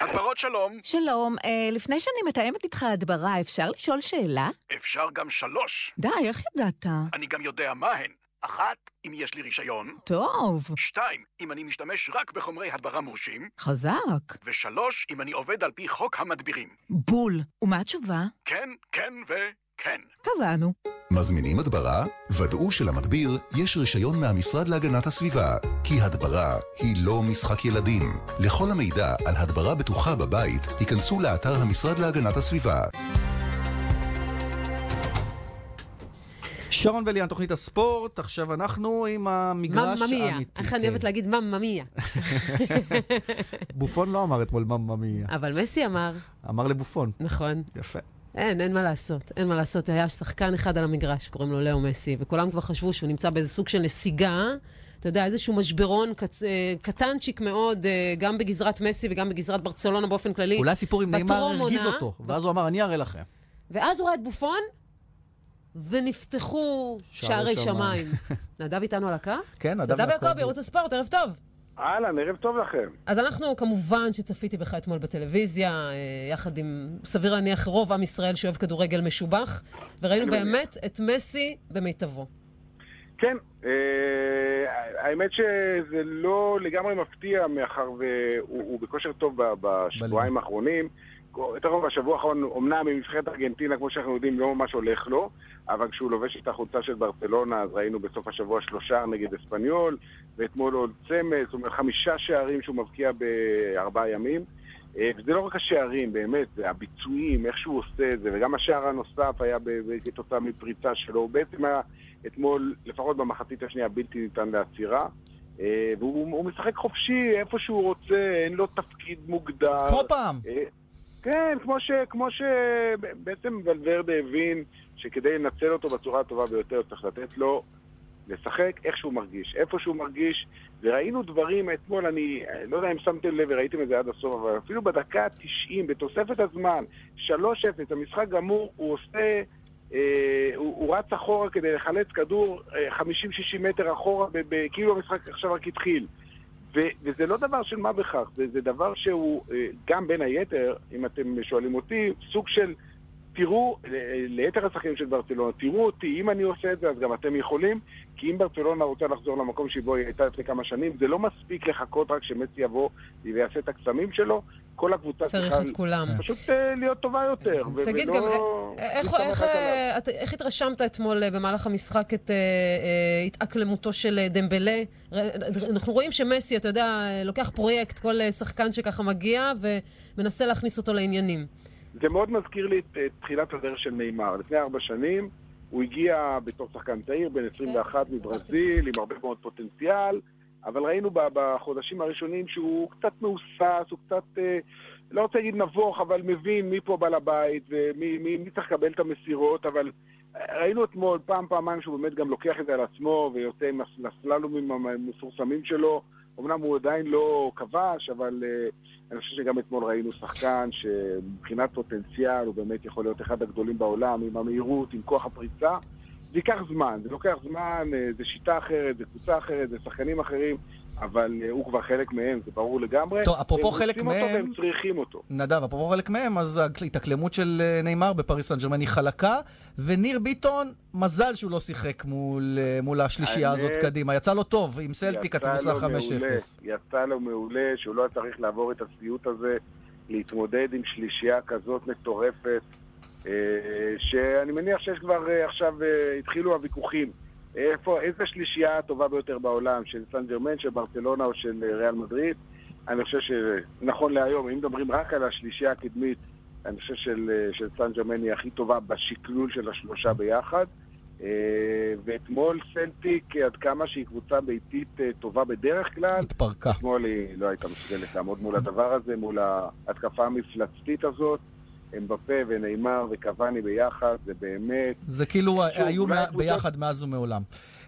הדברות שלום. שלום, אה, לפני שאני מתאמת איתך הדברה, אפשר לשאול שאלה? אפשר גם שלוש. די, איך ידעת? אני גם יודע מה הן. אחת, אם יש לי רישיון. טוב. שתיים, אם אני משתמש רק בחומרי הדברה מורשים. חזק. ושלוש, אם אני עובד על פי חוק המדבירים. בול. ומה התשובה? כן, כן וכן. קבענו. מזמינים הדברה? ודאו שלמדביר יש רישיון מהמשרד להגנת הסביבה, כי הדברה היא לא משחק ילדים. לכל המידע על הדברה בטוחה בבית, היכנסו לאתר המשרד להגנת הסביבה. שרון וליאן, תוכנית הספורט, עכשיו אנחנו עם המגרש מממיה. האמיתי. איך אני כן. אוהבת להגיד מממיה. בופון לא אמר אתמול מממיה. אבל מסי אמר. אמר לבופון. נכון. יפה. אין, אין מה לעשות, אין מה לעשות. היה שחקן אחד על המגרש, קוראים לו לאו מסי, וכולם כבר חשבו שהוא נמצא באיזה סוג של נסיגה. אתה יודע, איזשהו משברון קצ... אה, קטנצ'יק מאוד, אה, גם בגזרת מסי וגם בגזרת ברצלונה באופן כללי. אולי הסיפור עם נאמר הרגיז. אותו, ואז הוא אמר, אני אראה לכם. ואז הוא ראה את בופון, ונפתחו שערי שמיים. נדב איתנו על הקו? כן, נדב נדב יעקבי. יעקבי, ערוץ הספורט, ערב טוב. אהלן, ערב טוב לכם. אז אנחנו, כמובן שצפיתי בך אתמול בטלוויזיה, אה, יחד עם, סביר להניח, רוב עם ישראל שאוהב כדורגל משובח, וראינו. באמת את מסי במיטבו. כן, אה, האמת שזה לא לגמרי מפתיע, מאחר והוא הוא בכושר טוב בשבועיים האחרונים. יותר נכון בשבוע האחרון, אמנם בנבחרת ארגנטינה, כמו שאנחנו יודעים, לא ממש הולך לו, אבל כשהוא לובש את החולצה של ברצלונה, אז ראינו בסוף השבוע שלושה נגד אספניול, ואתמול עוד צמד, זאת אומרת חמישה שערים שהוא מבקיע בארבעה ימים. אה, וזה לא רק השערים, באמת, זה הביצועים, איך שהוא עושה את זה, וגם השער הנוסף היה כתוצאה מפריצה שלו. הוא בעצם היה אתמול, לפחות במחצית השנייה, בלתי ניתן לעצירה. אה, והוא הוא משחק חופשי איפה שהוא רוצה, אין לו תפקיד מוגדר. כמו פעם. כן, כמו ש... כמו ש... בעצם ולוורדה הבין שכדי לנצל אותו בצורה הטובה ביותר צריך לתת לו לשחק איך שהוא מרגיש, איפה שהוא מרגיש, וראינו דברים אתמול, אני לא יודע אם שמתם לב וראיתם את זה עד הסוף, אבל אפילו בדקה ה-90, בתוספת הזמן, 3-0, המשחק גמור, הוא עושה... אה, הוא, הוא רץ אחורה כדי לחלץ כדור אה, 50-60 מטר אחורה, כאילו המשחק עכשיו רק התחיל. ו- וזה לא דבר של מה בכך, זה, זה דבר שהוא אה, גם בין היתר, אם אתם שואלים אותי, סוג של תראו, ליתר השחקנים של ברצלונה, תראו אותי, אם אני עושה את זה אז גם אתם יכולים, כי אם ברצלונה רוצה לחזור למקום שבו היא הייתה לפני כמה שנים, זה לא מספיק לחכות רק שמסי יבוא ויעשה את הקסמים שלו, כל הקבוצה צריך צריכה את כולם. פשוט אה, להיות טובה יותר. תגיד גם, אה, איך. אה, איך התרשמת אתמול במהלך המשחק את התאקלמותו של דמבלה? אנחנו רואים שמסי, אתה יודע, לוקח פרויקט, כל שחקן שככה מגיע ומנסה להכניס אותו לעניינים. זה מאוד מזכיר לי את, את תחילת הדרך של נאמר. לפני ארבע שנים הוא הגיע בתור שחקן צעיר, בן 21 מברזיל, עם הרבה מאוד פוטנציאל, אבל ראינו בחודשים הראשונים שהוא קצת מהוסס, הוא קצת, אה, לא רוצה להגיד נבוך, אבל מבין מי פה בעל הבית ומי מי, מי צריך לקבל את המסירות, אבל אה, ראינו אתמול פעם, פעמיים שהוא באמת גם לוקח את זה על עצמו ויוצא עם הס- הסללומים המפורסמים שלו. אמנם הוא עדיין לא כבש, אבל uh, אני חושב שגם אתמול ראינו שחקן שמבחינת פוטנציאל הוא באמת יכול להיות אחד הגדולים בעולם, עם המהירות, עם כוח הפריצה. זה ייקח זמן, זה לוקח זמן, אה, זה שיטה אחרת, זה קבוצה אחרת, זה שחקנים אחרים, אבל אה, הוא כבר חלק מהם, זה ברור לגמרי. טוב, אפרופו הם חלק רוצים אותו מהם- והם צריכים אותו. נדב, אפרופו חלק מהם, אז ההתאקלמות של אה, נאמר בפריס סן ג'רמן היא חלקה, וניר ביטון, מזל שהוא לא שיחק מול, אה, מול השלישייה האמת, הזאת קדימה. יצא לו טוב, עם סלטיק התבוסה לו 5-0. מעולה, יצא לו מעולה, שהוא לא צריך לעבור את הסיוט הזה, להתמודד עם שלישייה כזאת מטורפת, שאני מניח שיש כבר עכשיו, התחילו הוויכוחים. איפה, איזה שלישייה הטובה ביותר בעולם, של סן ג'רמן, של ברצלונה או של אה, ריאל מדריד? אני חושב שנכון להיום, אם מדברים רק על השלישייה הקדמית, אני חושב של, אה, של סן ג'רמן היא הכי טובה בשקלול של השלושה ביחד. אה, ואתמול סלטיק, עד כמה שהיא קבוצה ביתית טובה בדרך כלל, התפרקה. אתמול היא לא הייתה מסוגלת לעמוד מול הדבר הזה, מול ההתקפה המפלצתית הזאת. אמבפה ונאמר וקוואני ביחד, זה באמת... זה כאילו היו ביחד מאז ומעולם.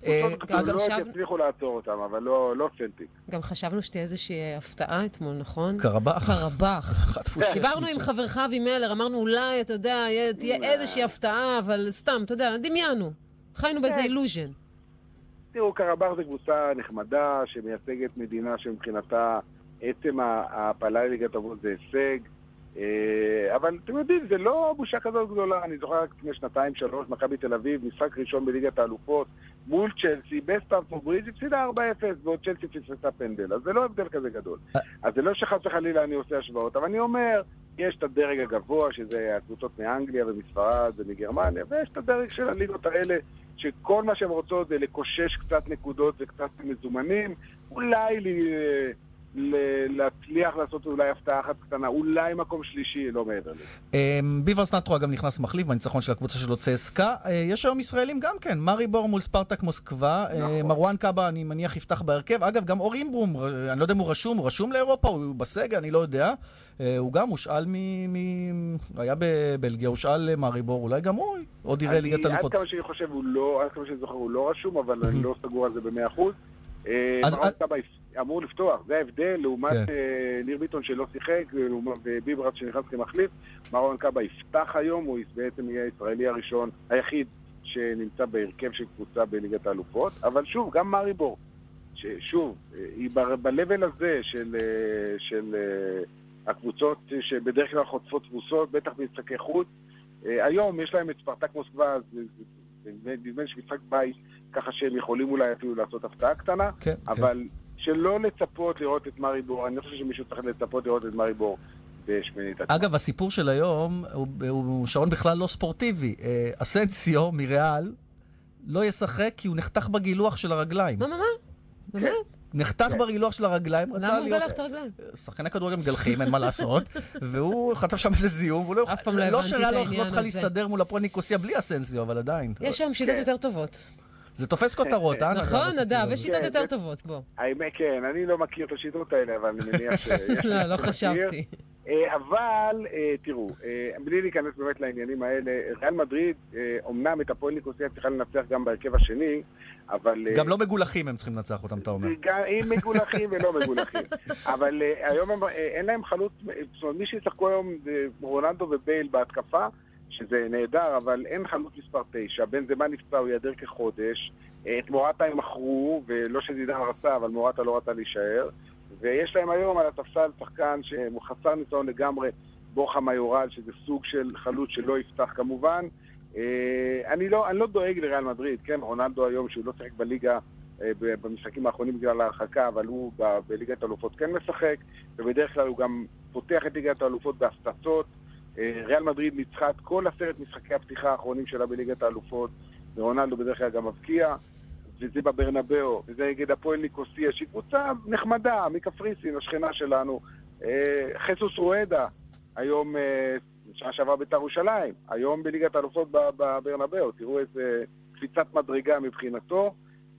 אה, קבוצות גם עכשיו- יצליחו לעצור אותם, אבל לא לא סלטיק. גם חשבנו שתהיה איזושהי הפתעה אתמול, נכון? קרבח. קרבח. דיברנו עם. חברך אבימלר, אמרנו אולי, אתה יודע, תהיה איזושהי הפתעה, אבל סתם, אתה יודע, דמיינו. חיינו באיזה כן. אילוז'ן. תראו, קרבח זו קבוצה נחמדה, שמייצגת מדינה שמבחינתה עצם ההעפלה לליגת אבות זה הישג. אה, אבל אתם יודעים, זה לא בושה כזאת גדולה. אני זוכר רק לפני שנתיים, שלוש, מכבי תל אביב, משחק ראשון בליגת האלופות, מול צ'לסי, בסטמפורד ברידג' הפסידה 4-0, ועוד צ'לסי פספסה פנדל. אז זה לא הבדל כזה גדול. אז זה לא שחס וחלילה אני עושה השוואות, אבל אני אומר, יש את הדרג הגבוה, שזה הקבוצות מאנגליה ומספרד ומגרמניה, ויש את הדרג של הליגות האלה, שכל מה שהן רוצות זה לקושש קצת נקודות וקצת מזומנים, אולי ל... להצליח לעשות אולי הפתעה אחת קטנה, אולי מקום שלישי, לא מעבר לזה. אמ, ביברס נאתכו אגב נכנס מחליף בניצחון של הקבוצה שלו צסקה. אה, יש היום ישראלים גם כן, מאריבור מול ספרטק מוסקבה. אה, נכון. מרואן קבהא, אני מניח, יפתח בהרכב. אגב, גם אור אינברום, אה, אני לא יודע אם הוא רשום, הוא רשום לאירופה, הוא בסגל, אני לא יודע. הוא גם הושאל מ... היה בבלגיה, הושאל מארי בור, אולי גם הוא עוד יראה ליגת אלופות. עד כמה שאני חושב, הוא לא, עד כמה שאני זוכר, הוא לא רשום, אבל אני לא סגור על זה במאה אחוז. אה, אז- קאבה אמור לפתוח, זה ההבדל לעומת כן. אה, ניר ביטון שלא שיחק, וביברס שנכנס כמחליף. מרון קאבה יפתח היום, הוא בעצם יהיה הישראלי הראשון, היחיד שנמצא בהרכב של קבוצה בליגת האלופות. אבל שוב, גם מאריבור, ששוב, אה, היא ב- ב-level הזה של, אה, של אה, הקבוצות שבדרך כלל חוטפות תבוסות, בטח במשחקי חוץ. אה, היום יש להם את ספרטק מוסקבה, נדמה לי שמשחק בית, ככה שהם יכולים אולי אפילו לעשות הפתעה קטנה, כן, אבל שלא לצפות לראות את מאריבור, אני לא חושב שמישהו צריך לצפות לראות את בשמינית עצמה. אגב, הסיפור של היום הוא, הוא שרון בכלל לא ספורטיבי. אה, אסנסיו מריאל לא ישחק כי הוא נחתך בגילוח של הרגליים. מה, מה, מה? באמת? נחתך בגילוח של הרגליים, רצה למה הוא להיות... מגלח את הרגליים? שחקני כדורגל מגלחים, אין מה לעשות, והוא חטף שם איזה זיהום, והוא לא אף פעם לא לא הבנתי את לא- העניין לא צריכה הזה. להסתדר מול הפועל ניקוסיה בלי אסנסיו, אבל עדיין. יש היום שיטות יותר טובות. זה תופס כותרות, אה? נכון, נדב, הזה. יש שיטות כן, יותר זה- טובות, בוא. האמת, כן, אני לא מכיר את השיטות האלה, אבל אני מניח ש... לא, לא. חשבתי. אה, אבל, אה, תראו, אה, בלי להיכנס באמת לעניינים האלה, ריאל מדריד, אמנם את הפועל ניקוסיה צריכה לנצח גם בהרכב השני, אבל... גם לא מגולחים הם צריכים לנצח אותם, אתה אומר. עם מגולחים ולא מגולחים. אבל היום אין להם חלוץ, זאת אומרת, מי שישחקו היום זה רונלדו ובייל בהתקפה, שזה נהדר, אבל אין חלוץ מספר 9. בן זמן נפצע, הוא ייעדר כחודש. את מורטה הם מכרו, ולא שזידן רצה, אבל מורטה לא רצה להישאר. ויש להם היום על הספסל שחקן שהוא חסר ניסיון לגמרי, בורחה מיורל, שזה סוג של חלוץ שלא יפתח כמובן. אה, אני לא, אני לא דואג לריאל מדריד, כן, רונלדו היום, שהוא לא שיחק בליגה אה, במשחקים האחרונים בגלל ההרחקה, אבל הוא ב- בליגת האלופות כן משחק, ובדרך כלל הוא גם פותח את ליגת האלופות בהפצצות. אה, ריאל מדריד ניצחה את כל עשרת משחקי הפתיחה האחרונים שלה בליגת האלופות, ורונלדו בדרך כלל גם מבקיע, וזה בברנבאו, וזה נגד הפועל ניקוסיה, שהיא קבוצה נחמדה, מקפריסין, השכנה שלנו. אה, חסוס רואדה, היום, אה, שנה שעברה בית"ר ירושלים, היום בליגת האלופות בברנבאו, תראו איזה קפיצת מדרגה מבחינתו,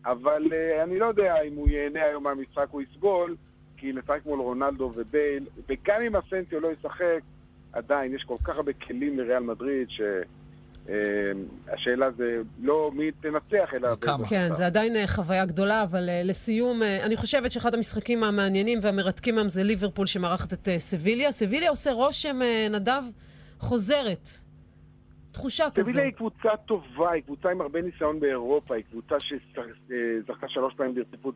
אבל אה, אני לא יודע אם הוא ייהנה היום מהמשחק, הוא יסבול, כי לשחק מול רונלדו ובייל, וגם אם אסנסיו לא ישחק, עדיין יש כל כך הרבה כלים לריאל מדריד, שהשאלה זה לא מי תנצח, אלא... באיזה כן. זה עדיין אה, חוויה גדולה, אבל אה, לסיום, אה, אני חושבת שאחד המשחקים המעניינים והמרתקים היום זה ליברפול שמארחת את אה, סביליה. סביליה עושה רושם, אה, נדב, חוזרת. תחושה כזו. סביליה היא קבוצה טובה, היא קבוצה עם הרבה ניסיון באירופה, היא קבוצה שזכתה שלוש פעמים ברציפות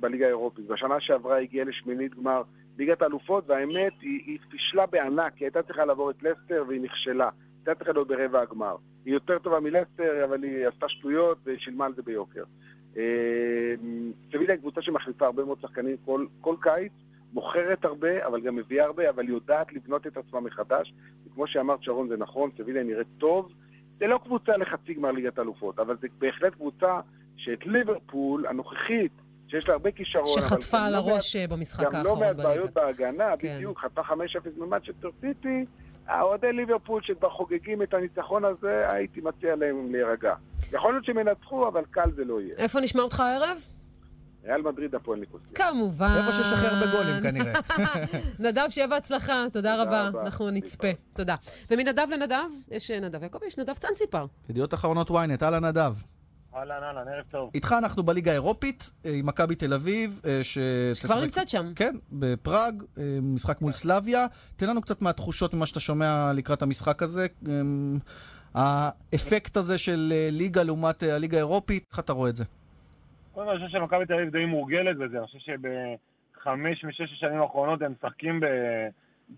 בליגה האירופית. בשנה שעברה הגיעה לשמינית גמר ליגת האלופות, והאמת, היא, היא פישלה בענק, היא הייתה צריכה לעבור את לסטר והיא נכשלה. צריכה להיות ברבע הגמר. היא יותר טובה מלסטר, אבל היא עשתה שטויות ושילמה על זה ביוקר. סביליה היא קבוצה שמחליפה הרבה מאוד שחקנים כל, כל קיץ, מוכרת הרבה, אבל גם מביאה הרבה, אבל יודעת לבנות את עצמה מחדש. וכמו שאמרת, שרון, זה נכון, סביליה נראית טוב. זה לא קבוצה לחצי גמר ליגת אלופות, אבל זה בהחלט קבוצה שאת ליברפול הנוכחית, שיש לה הרבה כישרון, שחטפה על לא הראש, אה, במשחק גם לא האחרון מעט בליגה. בעיות בהגנה, כן. בדיוק, חטפה 5-0 ממנצ'סטר סיטי. האוהדי ליברפול שכבר חוגגים את הניצחון הזה, הייתי מציע להם להירגע. יכול להיות שהם ינצחו, אבל קל זה לא יהיה. איפה נשמע אותך הערב? ריאל מדריד, הפועל ניקוסיה. כמובן. איפה שיש הכי הרבה גולים, כנראה. נדב, שיהיה בהצלחה, תודה רבה. רבה. אנחנו נצפה. תודה. ומנדב לנדב, יש אה, נדב יעקב, יש נדב צאנציפר. ידיעות אחרונות ynet, אהלן נדב. אהלן, אהלן, ערב טוב. איתך אנחנו בליגה האירופית, אה, עם מכבי תל אביב, אה, ש... שכבר נמצאת שם. כן, בפראג, אה, משחק מול סלביה. תן לנו קצת מהתחושות ממה שאתה שומע לקראת המשחק הזה. אה, האפקט הזה של ליגה לעומת הליגה האירופית, איך אתה רואה את זה? קודם כל, אני חושב שמכבי תל אביב די מורגלת בזה, אני חושב שבחמש משש השנים האחרונות הם משחקים ב-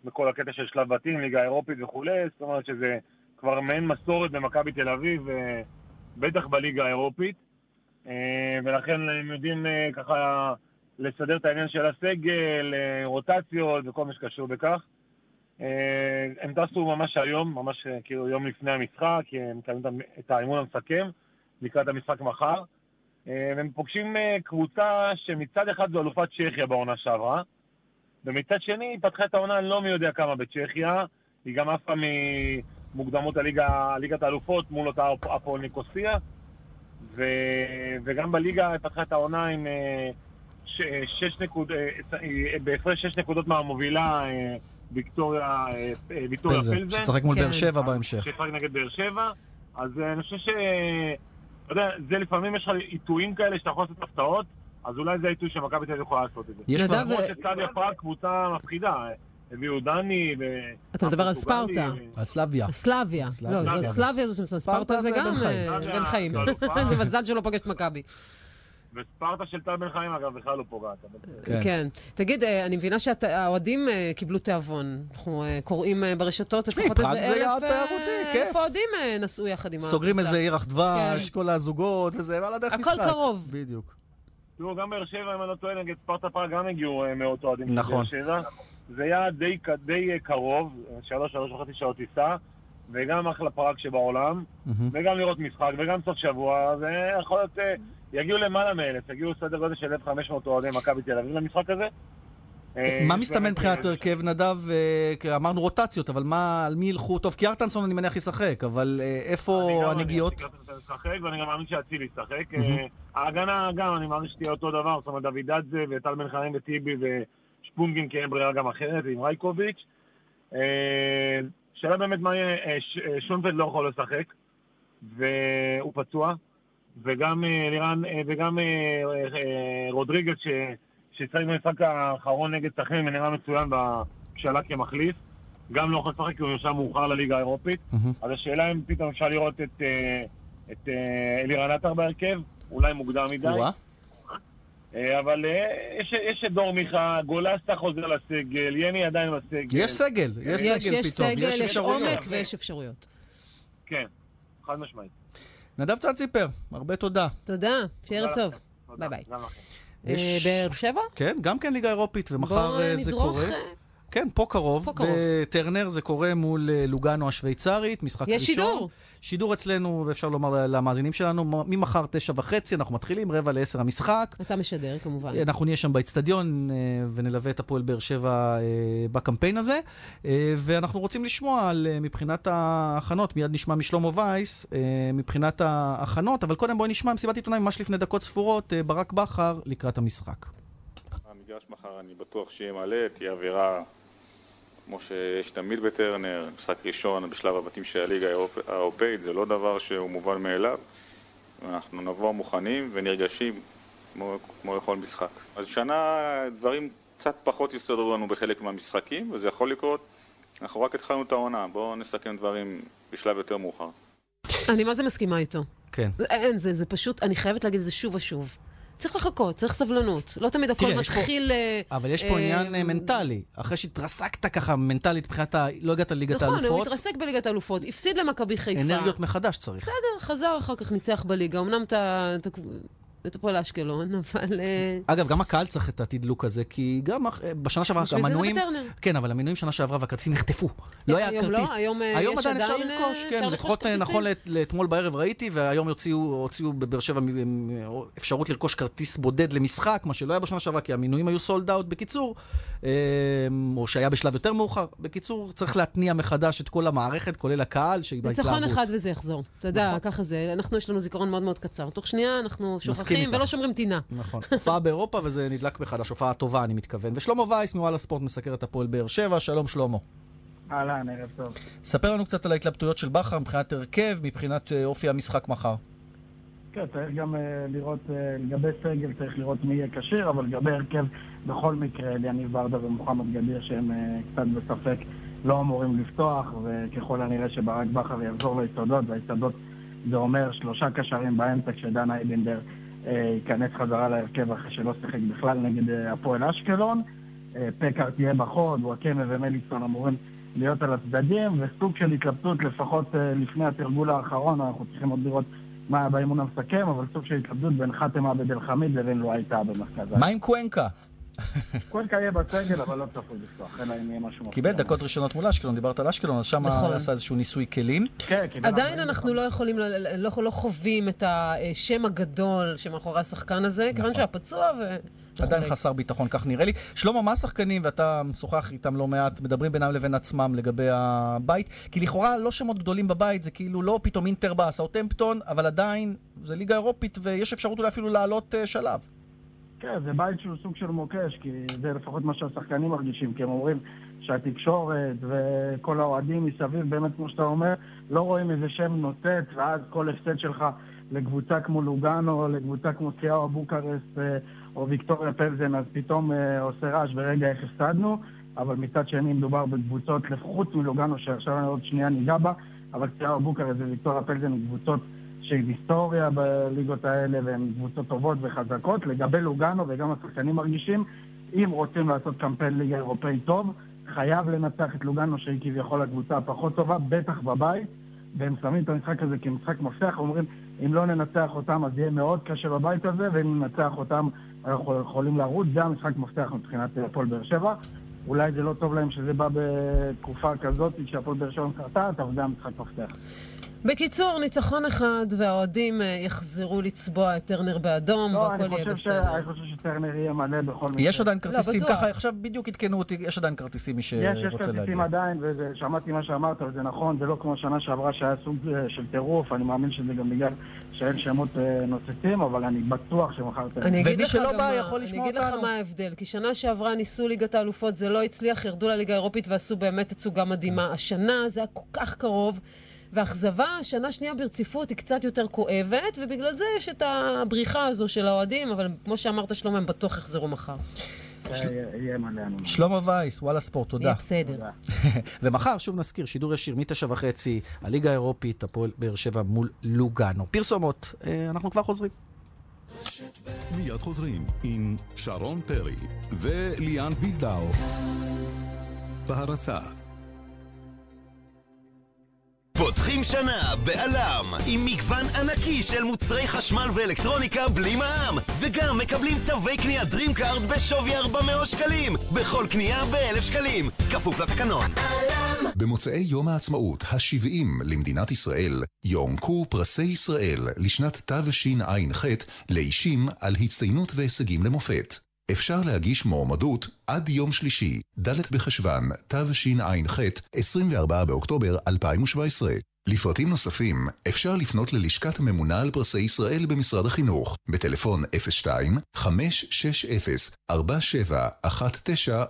בכל הקטע של שלב בתים, ליגה אירופית וכולי, זאת אומרת שזה כבר מעין מסורת במכבי תל אביב, בטח בליגה האירופית, אה, ולכן הם יודעים אה, ככה לסדר את העניין של הסגל, אה, רוטציות וכל מה שקשור בכך. הם טסו ממש היום, ממש כאילו יום לפני המשחק, הם מקיימים את האימון המסכם לקראת המשחק מחר. והם פוגשים קבוצה שמצד אחד זו אלופת צ'כיה בעונה שעברה, ומצד שני היא פתחה את העונה לא מי יודע כמה בצ'כיה, היא גם עפה ממוקדמות הליגה, ליגת האלופות מול אותה הפועל ניקוסיה, ו, וגם בליגה פתחה את העונה עם אה, ש, שש נקוד, אה, אה, בהפרש שש נקודות מהמובילה אה, ויקטוריה, אה, אה, פלזן. שתשחק מול כן. באר שבע בהמשך. שתשחק נגד באר שבע, אז אה, אני חושב ש... אתה יודע, זה לפעמים יש לך עיתויים כאלה שאתה יכול לעשות הפתעות, אז אולי זה העיתוי שמכבי תל אביב יכולה לעשות את זה. יש כבר- למרות שצדיה פראג קבוצה מפחידה, אה, הביאו דני ו... אתה מדבר על ספרטה. על סלביה. סלביה. לא, זה סלביה. זה שם, ספרטה זה גם בן חיים. אה, בן חיים. זו אלופה. זה מזל שלא פגש את מכבי. וספרטה של טל בן חיים, אגב, בכלל לא פוגעת. כן. כן. תגיד, אה, אני מבינה שהאוהדים אה, קיבלו תיאבון. אנחנו אה, קוראים אה, ברשתות, לפחות איזה אלף אה, אוהדים אה, נסעו יחד עם סוגרים הקבוצה. איזה ירח דבש, כן. כל הזוגות וזה, ועל הדרך הכל משחק. קרוב. בדיוק. תראו, גם באר שבע, אם אני לא טועה, נגד ספרטה פראג גם הגיעו אה, מאות אוהדים. נכון. זה היה די, די אה, קרוב, שלוש, שלוש וחצי שעות טיסה, וגם אחלה פראג שבעולם, מהמם. וגם לראות משחק, וגם סוף שבוע, ויכול להיות, אה, יגיעו למעלה מאלף, יגיעו סדר גודל של 1,500 אוהדי מכבי תל אביב למשחק הזה. אה, מה מסתמן מבחינת הרכב נדב? אמרנו רוטציות, אבל מה, על מי ילכו? טוב, כי ארטנסון אני מניח ישחק, אבל אה, אני איפה גם הנגיעות? מאמין שקלטנסון ישחק, ואני גם מאמין שאצילי ישחק. ההגנה גם, אני מאמין שתהיה אותו דבר, זאת אומרת, דוידדזה וטל בן חיים וטיבי ושפונגין כי אין ברירה גם אחרת, עם רייקוביץ'. אה, שאלה באמת מה יהיה, אה, אה, שונפלד לא יכול לשחק, והוא פצוע, וגם לירן, וגם אה, אה, רודריגז, ש- שהצטרף במשחק האחרון נגד סכנין ונראה מצוין ב- כשעלה כמחליף, גם לא יכול לשחק כי הוא נרשם מאוחר לליגה האירופית. אז השאלה אם פתאום אפשר לראות את, את אלירן עטר בהרכב, אולי מוקדם מדי. אה, אבל אה, יש, יש את דור מיכה, גולסטה חוזר לסגל, יני עדיין בסגל. יש סגל, יש יש, סגל יש פתאום, סגל, יש יש. עומק ויש אפשרויות. כן, חד משמעית. נדב צנציפר, הרבה תודה. תודה, שיהיה ערב טוב. ביי ביי. אה, יש- באר שבע? כן, גם כן ליגה אירופית, ומחר זה נדרוך, קורה. אה, כן, פה קרוב. פה קרוב. בטרנר זה קורה מול לוגאנו השוויצרית, משחק יש ראשון. שידור. שידור אצלנו, ואפשר לומר למאזינים שלנו, ממחר תשע וחצי, אנחנו מתחילים, רבע לעשר המשחק. אתה משדר, כמובן. אנחנו נהיה שם באצטדיון אה, ונלווה את הפועל באר שבע אה, בקמפיין הזה. אה, ואנחנו רוצים לשמוע על, אה, מבחינת ההכנות, מיד נשמע משלמה וייס, אה, מבחינת ההכנות, אבל קודם בואי נשמע מסיבת עיתונאים ממש לפני דקות ספורות, אה, ברק בכר לקראת המשחק. המגרש מחר אני בטוח שיהיה מלא, תהיה אווירה כמו שיש תמיד בטרנר, משחק ראשון בשלב הבתים של הליגה האירופ- האירופאית, זה לא דבר שהוא מובן מאליו. אנחנו נבוא מוכנים ונרגשים כמו, כמו לכל משחק. אז שנה דברים קצת פחות יסתדרו לנו בחלק מהמשחקים, וזה יכול לקרות. אנחנו רק התחלנו את העונה, בואו נסכם דברים בשלב יותר מאוחר. אני מה זה מסכימה איתו. כן. אין, זה, זה פשוט, אני חייבת להגיד את זה שוב ושוב. צריך לחכות, צריך סבלנות. לא תמיד הכל תראה, יש פה- מתחיל... אה, אבל יש פה אה, עניין אה, מנטלי. אחרי שהתרסקת ככה מנטלית מבחינת ה... לא הגעת לליגת נכון, הוא האלופות, התרסק בליגת האלופות, הפסיד למכבי חיפה. אנרגיות מחדש צריך. בסדר, חזר אחר כך, ניצח בליגה. אמנם אתה- את הפועל אשקלון, אבל... אה, אגב, גם הקהל צריך את התדלוק הזה, כי גם אח- בשנה שעברה בשביל זה זה המנויים... בטרנר. כן, אבל המנויים שנה שעברה והכרטיסים נחטפו. לא היה לא? כרטיס. היום, אה, היום יש עדיין אפשר עדיין, אה, לרכוש, כן, לפחות אה? נכון לאת- לאתמול בערב ראיתי, והיום הוציאו בבאר שבע אפשרות לרכוש כרטיס בודד למשחק, מה שלא היה בשנה שעברה, כי המנויים היו סולד אאוט בקיצור, אה, או שהיה בשלב יותר מאוחר. בקיצור, צריך להתניע מחדש את כל המערכת, כולל הקהל, שהיא בהתלהבות. ניצחון אחד וזה יחזור. אתה יודע, נכון. ככה זה. אנחנו, יש לנו זיכרון מאוד מאוד קצר. תוך שנייה אנחנו שוכחים איתך. ולא שומרים טינה. נכון. הופעה באירופה וזה נדלק מחדש, הופעה טובה אני מתכוון. ושלמה וייס מוואלה ספורט מסקר את הפועל באר שבע, שלום שלמה. אהלן, ערב טוב. ספר לנו קצת על ההתלבטויות של בכר מבחינת הרכב, מבחינת אה, אופי המשחק מחר. כן, צריך גם אה, לראות, אה, לגבי סגל צריך לראות מי יהיה כשיר, אבל לגבי הרכב, בכל מקרה, אליניב ברדה ומוחמד גדיר, שהם קצת בספק, לא אמורים לפתוח, וככל הנראה שברק בכר יחזור ליסודות, והיסודות זה אומר שלושה קשרים באמצע, כשדן אייבנדר ייכנס חזרה להרכב אחרי שלא שיחק בכלל נגד אה, הפועל אשקלון. אה, פקארט תהיה בחוד, וואקמה ומליסון אמורים להיות על הצדדים, וסוג של התלבטות לפחות אה, לפני התרגול האחרון, אנחנו צריכים עוד לראות מה היה באימון המסכם, אבל סוג של התלבטות בין חאתם עבד אל חמיד לבין לו הייתה במרכז. מה עם קוונקה? קוונקה יהיה בסגל, אבל לא צפוי לפתוח, אלא אם יהיה משהו מפתיע. קיבל דקות ראשונות מול אשקלון, דיברת על אשקלון, אז שם נכון. עשה איזשהו ניסוי כלים. כן, עדיין אנחנו לא יכולים, לא לא חווים את השם הגדול שמאחורי השחקן הזה, כיוון שהיה פצוע ו... עדיין. חסר ביטחון, כך נראה לי. שלמה, מה השחקנים, ואתה משוחח איתם לא מעט, מדברים בינם לבין עצמם לגבי הבית? כי לכאורה לא שמות גדולים בבית, זה כאילו לא פתאום אינטר בא, סאוטמפטון, אבל עדיין זה ליגה אירופית ויש אפשרות אולי אפילו לעלות אה, שלב. כן, זה בית שהוא סוג של מוקש, כי זה לפחות מה שהשחקנים מרגישים, כי הם אומרים שהתקשורת וכל האוהדים מסביב, באמת, כמו שאתה אומר, לא רואים איזה שם נוצץ, ואז כל הפסד שלך לקבוצה כמו לוגאנו, לקבוצה כמו סיאו בוקרסט אה, או ויקטוריה פלזן, אז פתאום אה, עושה רעש ורגע איך הפסדנו, אבל מצד שני מדובר בקבוצות, חוץ מלוגאנו, שעכשיו עוד שנייה ניגע בה, אבל סיאו בוקרסט וויקטוריה פלזן הן קבוצות של היסטוריה בליגות האלה והן קבוצות טובות וחזקות. לגבי לוגאנו, וגם השחקנים מרגישים, אם רוצים לעשות קמפיין ליגה אירופאי טוב, חייב לנצח את לוגאנו שהיא כביכול הקבוצה הפחות טובה, בטח בבית, והם שמים את המשחק הזה כמשחק מפתח, אומרים אם לא ננצח אותם אז יהיה מאוד קשה בבית הזה, ואם ננצח אותם אנחנו יכולים לרוץ, זה המשחק מפתח מבחינת הפועל באר שבע. אולי זה לא טוב להם שזה בא בתקופה כזאת כשהפועל באר שבע מקרטעת, אבל זה המשחק מפתח. בקיצור, ניצחון אחד, והאוהדים אה, יחזרו לצבוע את טרנר באדום, לא, והכל יהיה ש- בסדר. אני חושב שטרנר יהיה מלא בכל מקרה. יש עדיין כרטיסים, בטוח. ככה עכשיו בדיוק עדכנו אותי, יש עדיין כרטיסים מי יש, יש שרוצה כרטיסים להגיע. עדיין, ושמעתי מה שאמרת, וזה נכון, זה לא כמו שנה שעברה שהיה סוג אה, של טירוף, אני מאמין שזה גם בגלל שאין שמות אה, נוצצים, אבל אני בטוח שמחר... טרנר. אני אגיד ומי לך שלא גם בא יכול אני אגיד לך. מה ההבדל. כי שנה שעברה ניסו ליגת האלופות, זה לא הצליח, ירדו לליגה האירופית ועשו באמת תצוגה מדהימה. השנה זה היה כל כך קרוב, ואכזבה, שנה שנייה ברציפות היא קצת יותר כואבת, ובגלל זה יש את הבריחה הזו של האוהדים, אבל כמו שאמרת, שלמה, הם בטוח יחזרו מחר. אה. שלמה וייס, וואלה ספורט, תודה. יהיה בסדר. ומחר, שוב נזכיר, שידור ישיר מתשע וחצי, הליגה האירופית, הפועל באר שבע מול לוגאנו. פרסומות, אה, אנחנו כבר חוזרים. מיד חוזרים עם שרון פרי וליאן וילדאו. בהרצה פותחים שנה בעלם עם מגוון ענקי של מוצרי חשמל ואלקטרוניקה בלי מע"מ וגם מקבלים תווי קנייה DreamCard בשווי 400 שקלים בכל קנייה ב-1,000 שקלים כפוף לתקנון במוצאי יום העצמאות ה-70 למדינת ישראל, יוענקו פרסי ישראל לשנת תשע"ח לאישים על הצטיינות והישגים למופת. אפשר להגיש מועמדות עד יום שלישי, ד' בחשוון, תשע"ח, 24 באוקטובר 2017. לפרטים נוספים אפשר לפנות ללשכת הממונה על פרסי ישראל במשרד החינוך, בטלפון 02-560-4719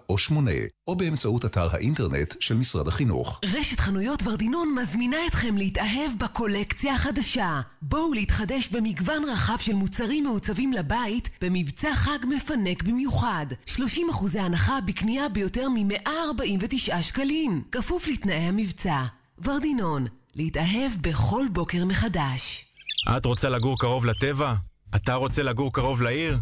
או 8, או באמצעות אתר האינטרנט של משרד החינוך. רשת חנויות ורדינון מזמינה אתכם להתאהב בקולקציה החדשה. בואו להתחדש במגוון רחב של מוצרים מעוצבים לבית במבצע חג מפנק במיוחד. 30% הנחה בקנייה ביותר מ-149 שקלים. כפוף לתנאי המבצע. ורדינון, להתאהב בכל בוקר מחדש. את רוצה לגור קרוב לטבע? אתה רוצה לגור קרוב לעיר?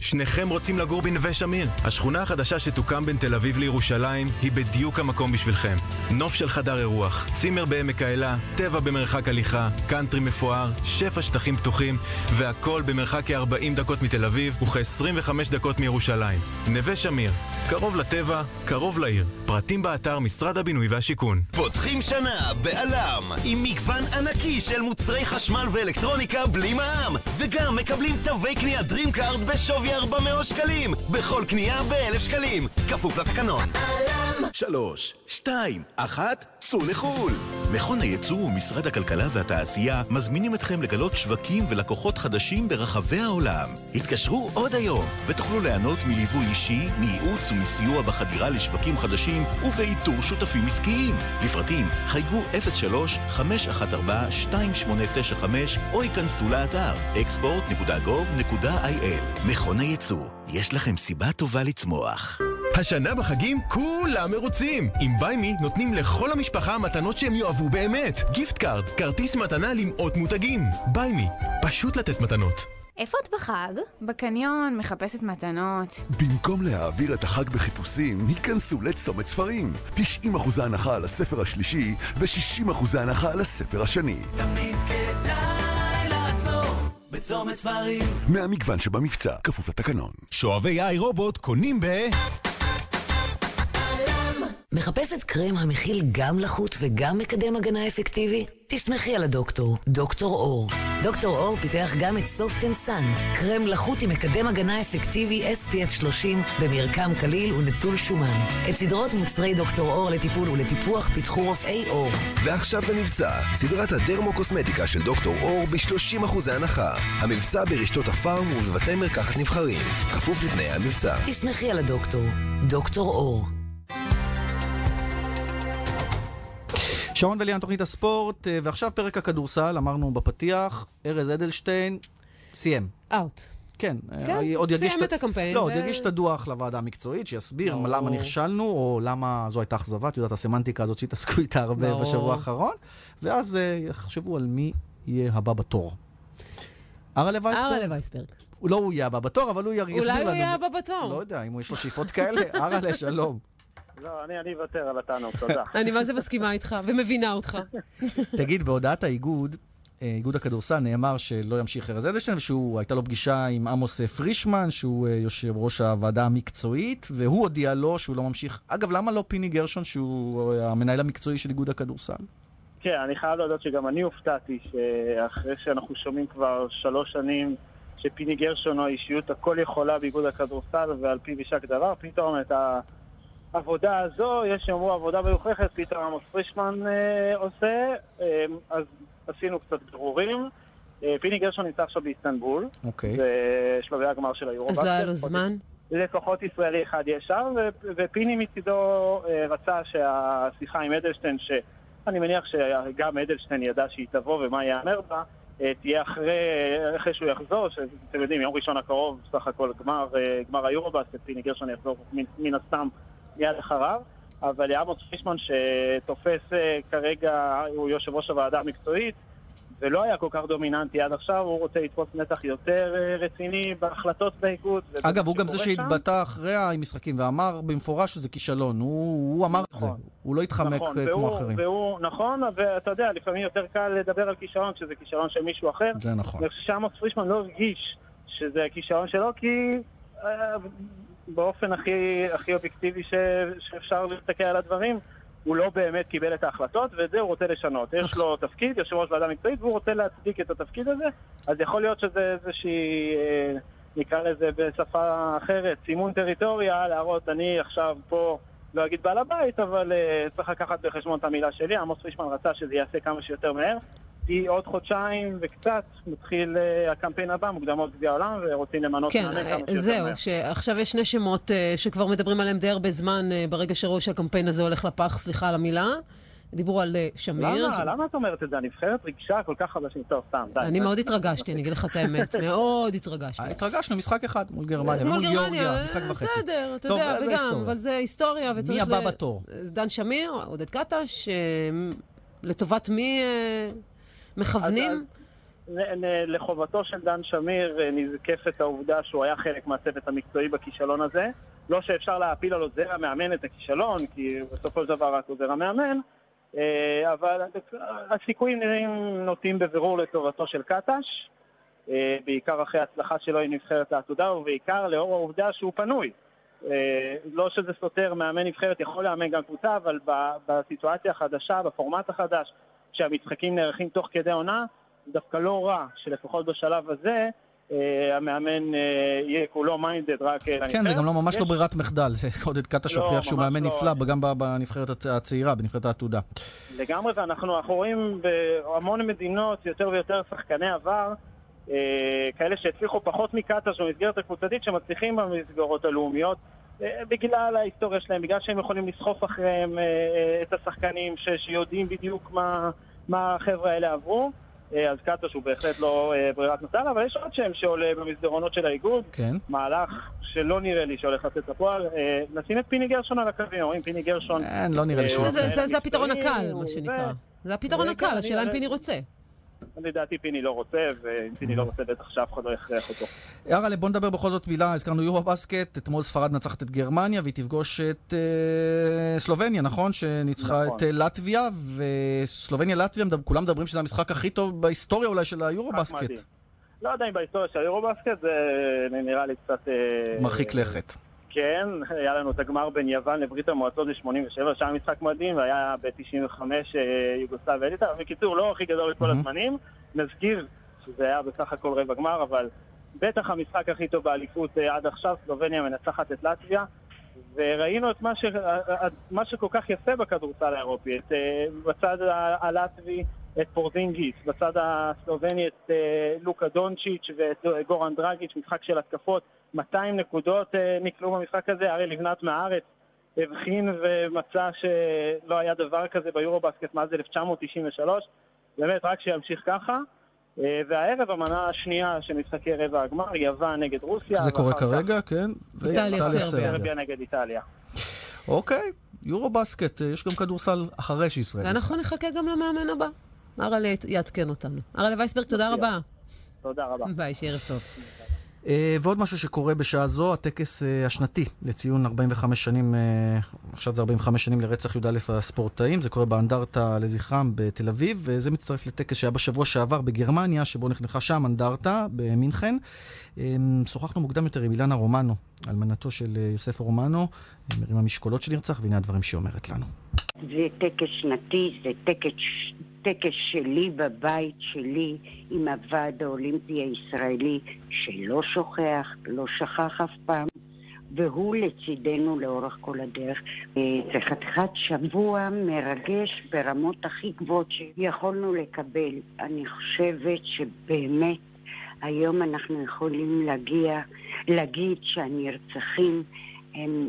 שניכם רוצים לגור בנווה שמיר. השכונה החדשה שתוקם בין תל אביב לירושלים היא בדיוק המקום בשבילכם. נוף של חדר אירוח, צימר בעמק האלה, טבע במרחק הליכה, קאנטרי מפואר, שפע שטחים פתוחים, והכל במרחק כ-40 דקות מתל אביב וכ-25 דקות מירושלים. נווה שמיר, קרוב לטבע, קרוב לעיר. פרטים באתר משרד הבינוי והשיכון. פותחים שנה בעלם עם מגוון ענקי של מוצרי חשמל ואלקטרוניקה בלי מע"מ וגם מקבלים תווי קנייה DreamCard בשווי 400 שקלים בכל קנייה ב-1,000 שקלים כפוף לתקנון שלוש, שתיים, אחת, צאו לחו"ל! מכון הייצוא ומשרד הכלכלה והתעשייה מזמינים אתכם לגלות שווקים ולקוחות חדשים ברחבי העולם. התקשרו עוד היום ותוכלו ליהנות מליווי אישי, מייעוץ ומסיוע בחדירה לשווקים חדשים ובאיתור שותפים עסקיים. לפרטים חייגו 03-514-2895 או היכנסו לאתר export.gov.il מכון הייצוא, יש לכם סיבה טובה לצמוח. השנה בחגים כולם מרוצים! עם ביימי נותנים לכל המשפחה מתנות שהם יאהבו באמת. gift card, כרטיס מתנה למאות מותגים. ביימי, פשוט לתת מתנות. איפה את בחג? בקניון, מחפשת מתנות. במקום להעביר את החג בחיפושים, היכנסו לצומת ספרים. 90% הנחה על הספר השלישי ו-60% הנחה על הספר השני. תמיד כדאי בצומת ספרים. מהמגוון שבמבצע, כפוף לתקנון. שואבי איי רובוט קונים ב... מחפשת קרם המכיל גם לחות וגם מקדם הגנה אפקטיבי? תסמכי על הדוקטור, דוקטור אור. דוקטור אור פיתח גם את סופטן סאן, קרם לחות עם מקדם הגנה אפקטיבי SPF 30 במרקם קליל ונטול שומן. את סדרות מוצרי דוקטור אור לטיפול ולטיפוח פיתחו רופאי אור. ועכשיו במבצע, סדרת הדרמו-קוסמטיקה של דוקטור אור ב-30% הנחה. המבצע ברשתות הפארם ובבתי מרקחת נבחרים. כפוף לתנאי המבצע. תסמכי על הדוקטור, דוקטור אור. שרון וליאן, תוכנית הספורט, אה, ועכשיו פרק הכדורסל, אמרנו בפתיח, ארז אדלשטיין סיים. אאוט. כן, כן, אה, עוד יגיש סיים את הקמפיין, לא, ו- עוד יגיש את הדוח לוועדה המקצועית, שיסביר ברור. למה נכשלנו, או למה זו הייתה אכזבה, את יודעת, הסמנטיקה הזאת שהתעסקו איתה הרבה ברור. בשבוע האחרון, ואז אה, יחשבו על מי יהיה הבא בתור. ארלה וייסברג? ארלה וייסברג. לא הוא יהיה הבא בתור, אבל הוא יסביר לנו. אולי הוא יהיה הבא בתור. לא יודע, אם יש לו שאיפות כאלה, ארלה, שלום. לא, אני אני אוותר על התענוג, תודה. אני מה זה מסכימה איתך, ומבינה אותך. תגיד, בהודעת האיגוד, אה, איגוד הכדורסל, נאמר שלא ימשיך ארז אדלשטיין, שהייתה לו פגישה עם עמוס פרישמן, שהוא אה, יושב ראש הוועדה המקצועית, והוא הודיע לו שהוא לא ממשיך. אגב, למה לא פיני גרשון, שהוא אה, המנהל המקצועי של איגוד הכדורסל? כן, אני חייב להודות שגם אני הופתעתי שאחרי שאנחנו שומעים כבר שלוש שנים שפיני גרשון הוא האישיות הכל יכולה באיגוד הכדורסל ועל פיו יישק דבר, פתאום את העבודה הזו, יש שיאמרו עבודה מלוכלכת, פתאום עמוס פרישמן אה, עושה, אה, אז עשינו קצת ברורים. אה, פיני גרשון נמצא עכשיו באיסטנבול, אוקיי. בשלבי הגמר של היורו. אז לא היה לו זמן? לפחות ישראלי אחד יש שם, ו- ופיני מצידו אה, רצה שהשיחה עם אדלשטיין, שאני מניח שגם אדלשטיין ידע שהיא תבוא ומה ייאמר בה, אה, תהיה אחרי, אחרי שהוא יחזור, שאתם יודעים, יום ראשון הקרוב, סך הכל גמר, אה, גמר היורובאסט, פיני גרשון יחזור מן הסתם מיד אחריו. אבל עמוס פישמן שתופס אה, כרגע, הוא יושב ראש הוועדה המקצועית, ולא היה כל כך דומיננטי עד עכשיו, הוא רוצה לתפוס נתח יותר אה, רציני בהחלטות באיגוד. אגב, הוא גם זה. שהתבטא אחרי המשחקים ואמר במפורש שזה כישלון. הוא הוא אמר את זה. הוא לא התחמק נכון, אה, והוא, כמו אחרים. והוא, נכון, ואתה יודע, לפעמים יותר קל לדבר על כישרון כשזה כישרון של מישהו אחר. זה נכון. אני חושב שעמוס פרישמן לא הרגיש שזה הכישרון שלו, כי באופן הכי, הכי אובייקטיבי ש, שאפשר להסתכל על הדברים, הוא לא באמת קיבל את ההחלטות, ואת זה הוא רוצה לשנות. יש לו תפקיד, יושב ראש ועדה מקצועית, והוא רוצה להצדיק את התפקיד הזה, אז יכול להיות שזה איזושהי, אה, נקרא לזה בשפה אחרת, סימון טריטוריה, להראות אני עכשיו פה, לא אגיד בעל הבית, אבל אה, צריך לקחת בחשבון את המילה שלי. עמוס פרישמן רצה שזה ייעשה כמה שיותר מהר. כי עוד חודשיים וקצת מתחיל אה, הקמפיין הבא, מוקדמות גביע העולם, ורוצים למנות כן, מאמן כמה אה, שיותר זהו, מהר. שעכשיו יש שני שמות אה, שכבר מדברים עליהם די הרבה זמן, ברגע שראו שהקמפיין הזה הולך לפח, סליחה על המילה. דיברו על שמיר. למה? למה את אומרת את זה? הנבחרת ריגשה כל כך חדשים. טוב, סתם, די. אני. מאוד התרגשתי, אני אגיד לך את האמת. מאוד התרגשתי. התרגשנו משחק אחד מול גרמניה, מול גרמניה, משחק וחצי. בסדר, אתה יודע, זה וגם. אבל זה היסטוריה, וצריך... מי הבא בתור? דן שמיר, עודד קטש, לטובת מי מכוונים? נ- נ- לחובתו של דן שמיר אה, נזקפת העובדה שהוא היה חלק מהצוות המקצועי בכישלון הזה. לא שאפשר להפיל על עוזר המאמן את הכישלון, כי בסופו של דבר רק עוזר המאמן, אה, אבל הסיכויים נראים נוטים בבירור לטובתו של קטש, אה, בעיקר אחרי ההצלחה שלו עם נבחרת העתודה, ובעיקר לאור העובדה שהוא פנוי. לא שזה סותר, מאמן נבחרת יכול לאמן גם קבוצה, אבל בסיטואציה החדשה, בפורמט החדש, שהמשחקים נערכים תוך כדי עונה, דווקא לא רע שלפחות בשלב הזה אה, המאמן אה, יהיה כולו מיינדד רק אה. כן, זה גם לא ממש לא ברירת מחדל. זה עודד קטש לא, הוכיח שהוא מאמן לא. נפלא, גם בנבחרת הצ- הצעירה, בנבחרת העתודה. לגמרי, ואנחנו אנחנו רואים בהמון מדינות יותר ויותר שחקני עבר, כאלה שהצליחו פחות מקטש במסגרת הקבוצתית, שמצליחים במסגרות הלאומיות, בגלל ההיסטוריה שלהם, בגלל שהם יכולים לסחוף אחריהם אה, אה, את השחקנים ש, שיודעים בדיוק מה, מה החבר'ה האלה עברו. אה, אז קטש הוא בהחלט לא אה, ברירת מחדל, אבל יש עוד שם שעולה במסדרונות של האיגוד. כן. מהלך שלא נראה לי שהולך לצאת לפועל. אה, נשים את פיני גרשון על הקווים, אומרים פיני גרשון. אין, לא נראה לי שהוא אה, זה- הפתרון הקל, מה. שנקרא. זה הפתרון הקל, אני- השאלה אם פיני רוצה. לדעתי פיני לא רוצה, ואם פיני לא רוצה בטח שאף אחד לא יכריח אותו. יאללה, בוא נדבר בכל זאת מילה, הזכרנו יורו בסקט, אתמול ספרד מנצחת את גרמניה, והיא תפגוש את אה, סלובניה, נכון? שניצחה נכון. את אה, לטביה, וסלובניה-לטביה, כולם מדברים שזה המשחק הכי טוב בהיסטוריה אולי של היורו בסקט. לא יודע אם בהיסטוריה של היורובסקט זה נראה לי קצת... אה, מרחיק לכת. כן, היה לנו את הגמר בין יוון לברית המועצות ב-87, שהיה משחק מדהים, והיה ב-95 יוגוסלביה אליטה. בקיצור, לא הכי גדול בכל הזמנים. נזכיר שזה היה בסך הכל רבע גמר, אבל בטח המשחק הכי טוב באליפות אה, עד עכשיו, סלובניה מנצחת את לטביה. וראינו את מה, ש... מה שכל כך יפה בכדורסל האירופי, את, אה, בצד הלטבי את פורזינגיס, בצד הסלובני את אה, לוקה דונצ'יץ' ואת אה, גורן דרגיץ', משחק של התקפות, 200 נקודות אה, נקלעו במשחק הזה, ארי לבנת מהארץ הבחין ומצא שלא היה דבר כזה ביורובסקט מאז 1993, באמת רק שימשיך ככה. והערב המנה השנייה של משחקי רבע הגמר, יוון נגד רוסיה. זה קורה ואחר כך כרגע, כן? איטליה, סרביה. סרביה נגד איטליה. אוקיי, יורו בסקט, יש גם כדורסל אחרי שישראל. ואנחנו נחכה גם למאמן הבא. אראלה יעדכן אותנו. אראלה וייסברג, תודה רבה. תודה רבה. ביי, שיהיה ערב טוב. אה, ועוד משהו שקורה בשעה זו, הטקס אה, השנתי לציון 45 שנים, אה, עכשיו זה 45 שנים לרצח י"א הספורטאים, זה קורה באנדרטה לזכרם בתל אביב, וזה מצטרף לטקס שהיה בשבוע שעבר בגרמניה, שבו נחנכה שם אנדרטה במינכן. שוחחנו מוקדם יותר עם אילנה רומנו, אלמנתו של יוסף רומנו, אה, מרימה משקולות שנרצח, והנה הדברים שהיא אומרת לנו. זה טקס שנתי, זה טקס, טקס שלי בבית שלי עם הוועד האולימפי הישראלי, שלא שוכח, לא שכח אף פעם, והוא לצידנו לאורך כל הדרך. אה, זה חתיכת שבוע מרגש ברמות הכי גבוהות שיכולנו לקבל. אני חושבת שבאמת היום אנחנו יכולים להגיע, להגיד שהנרצחים הם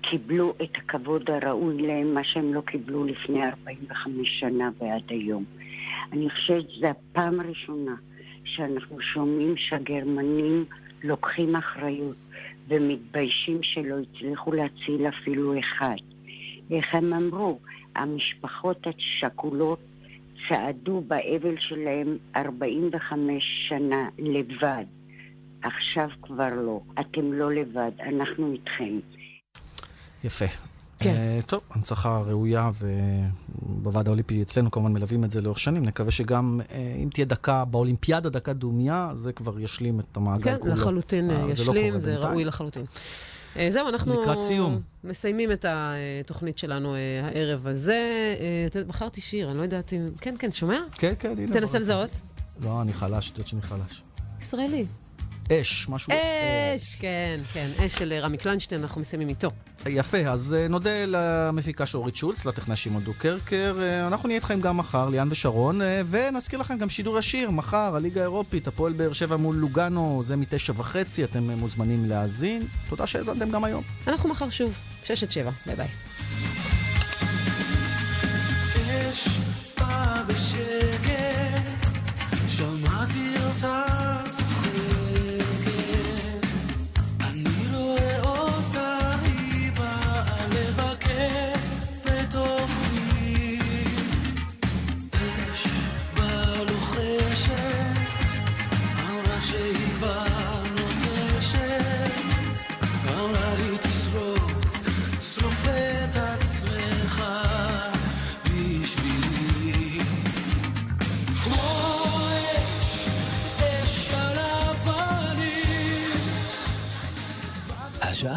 קיבלו את הכבוד הראוי להם, מה שהם לא קיבלו לפני 45 שנה ועד היום. אני חושבת שזו הפעם הראשונה שאנחנו שומעים שהגרמנים לוקחים אחריות ומתביישים שלא הצליחו להציל אפילו אחד. איך הם אמרו? המשפחות השכולות צעדו באבל שלהם 45 שנה לבד. עכשיו כבר לא. אתם לא לבד, אנחנו איתכם. יפה. כן. Uh, טוב, הנצחה ראויה, ובוועד האולימפי אצלנו כמובן מלווים את זה לאורך שנים. נקווה שגם uh, אם תהיה דקה באולימפיאדה, דקה דומיה, זה כבר ישלים את המעגל כן, כולו. כן, לחלוטין uh, ישלים, זה, לא זה ראוי לחלוטין. Uh, זהו, אנחנו... לקראת סיום. מסיימים את התוכנית שלנו uh, הערב הזה. Uh, בחרתי שיר, אני לא יודעת אם... כן, כן, שומע? כן, כן, הנה. תנסה לזהות. לא, אני חלש, את יודעת שאני חלש. ישראלי. אש, משהו... אש, כן, כן, אש של רמי קליינשטיין, אנחנו מסיימים איתו. יפה, אז אה, נודה למפיקה של אורית שולץ, לטכנאי שמעון דוקרקר. אה, אנחנו נהיה איתכם גם מחר, ליאן ושרון, אה, ונזכיר לכם גם שידור ישיר, מחר, הליגה האירופית, הפועל באר שבע מול לוגאנו, זה מתשע וחצי, אתם מוזמנים להאזין. תודה שהאזנתם גם היום. אנחנו מחר שוב, שש עד שבע, ביי ביי.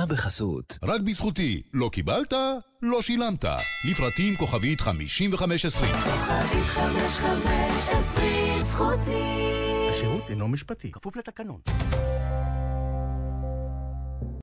בחסות. רק בזכותי. לא קיבלת? לא שילמת. לפרטים כוכבית 5520. כוכבית 5520 זכותי. השירות אינו משפטי, כפוף לתקנון.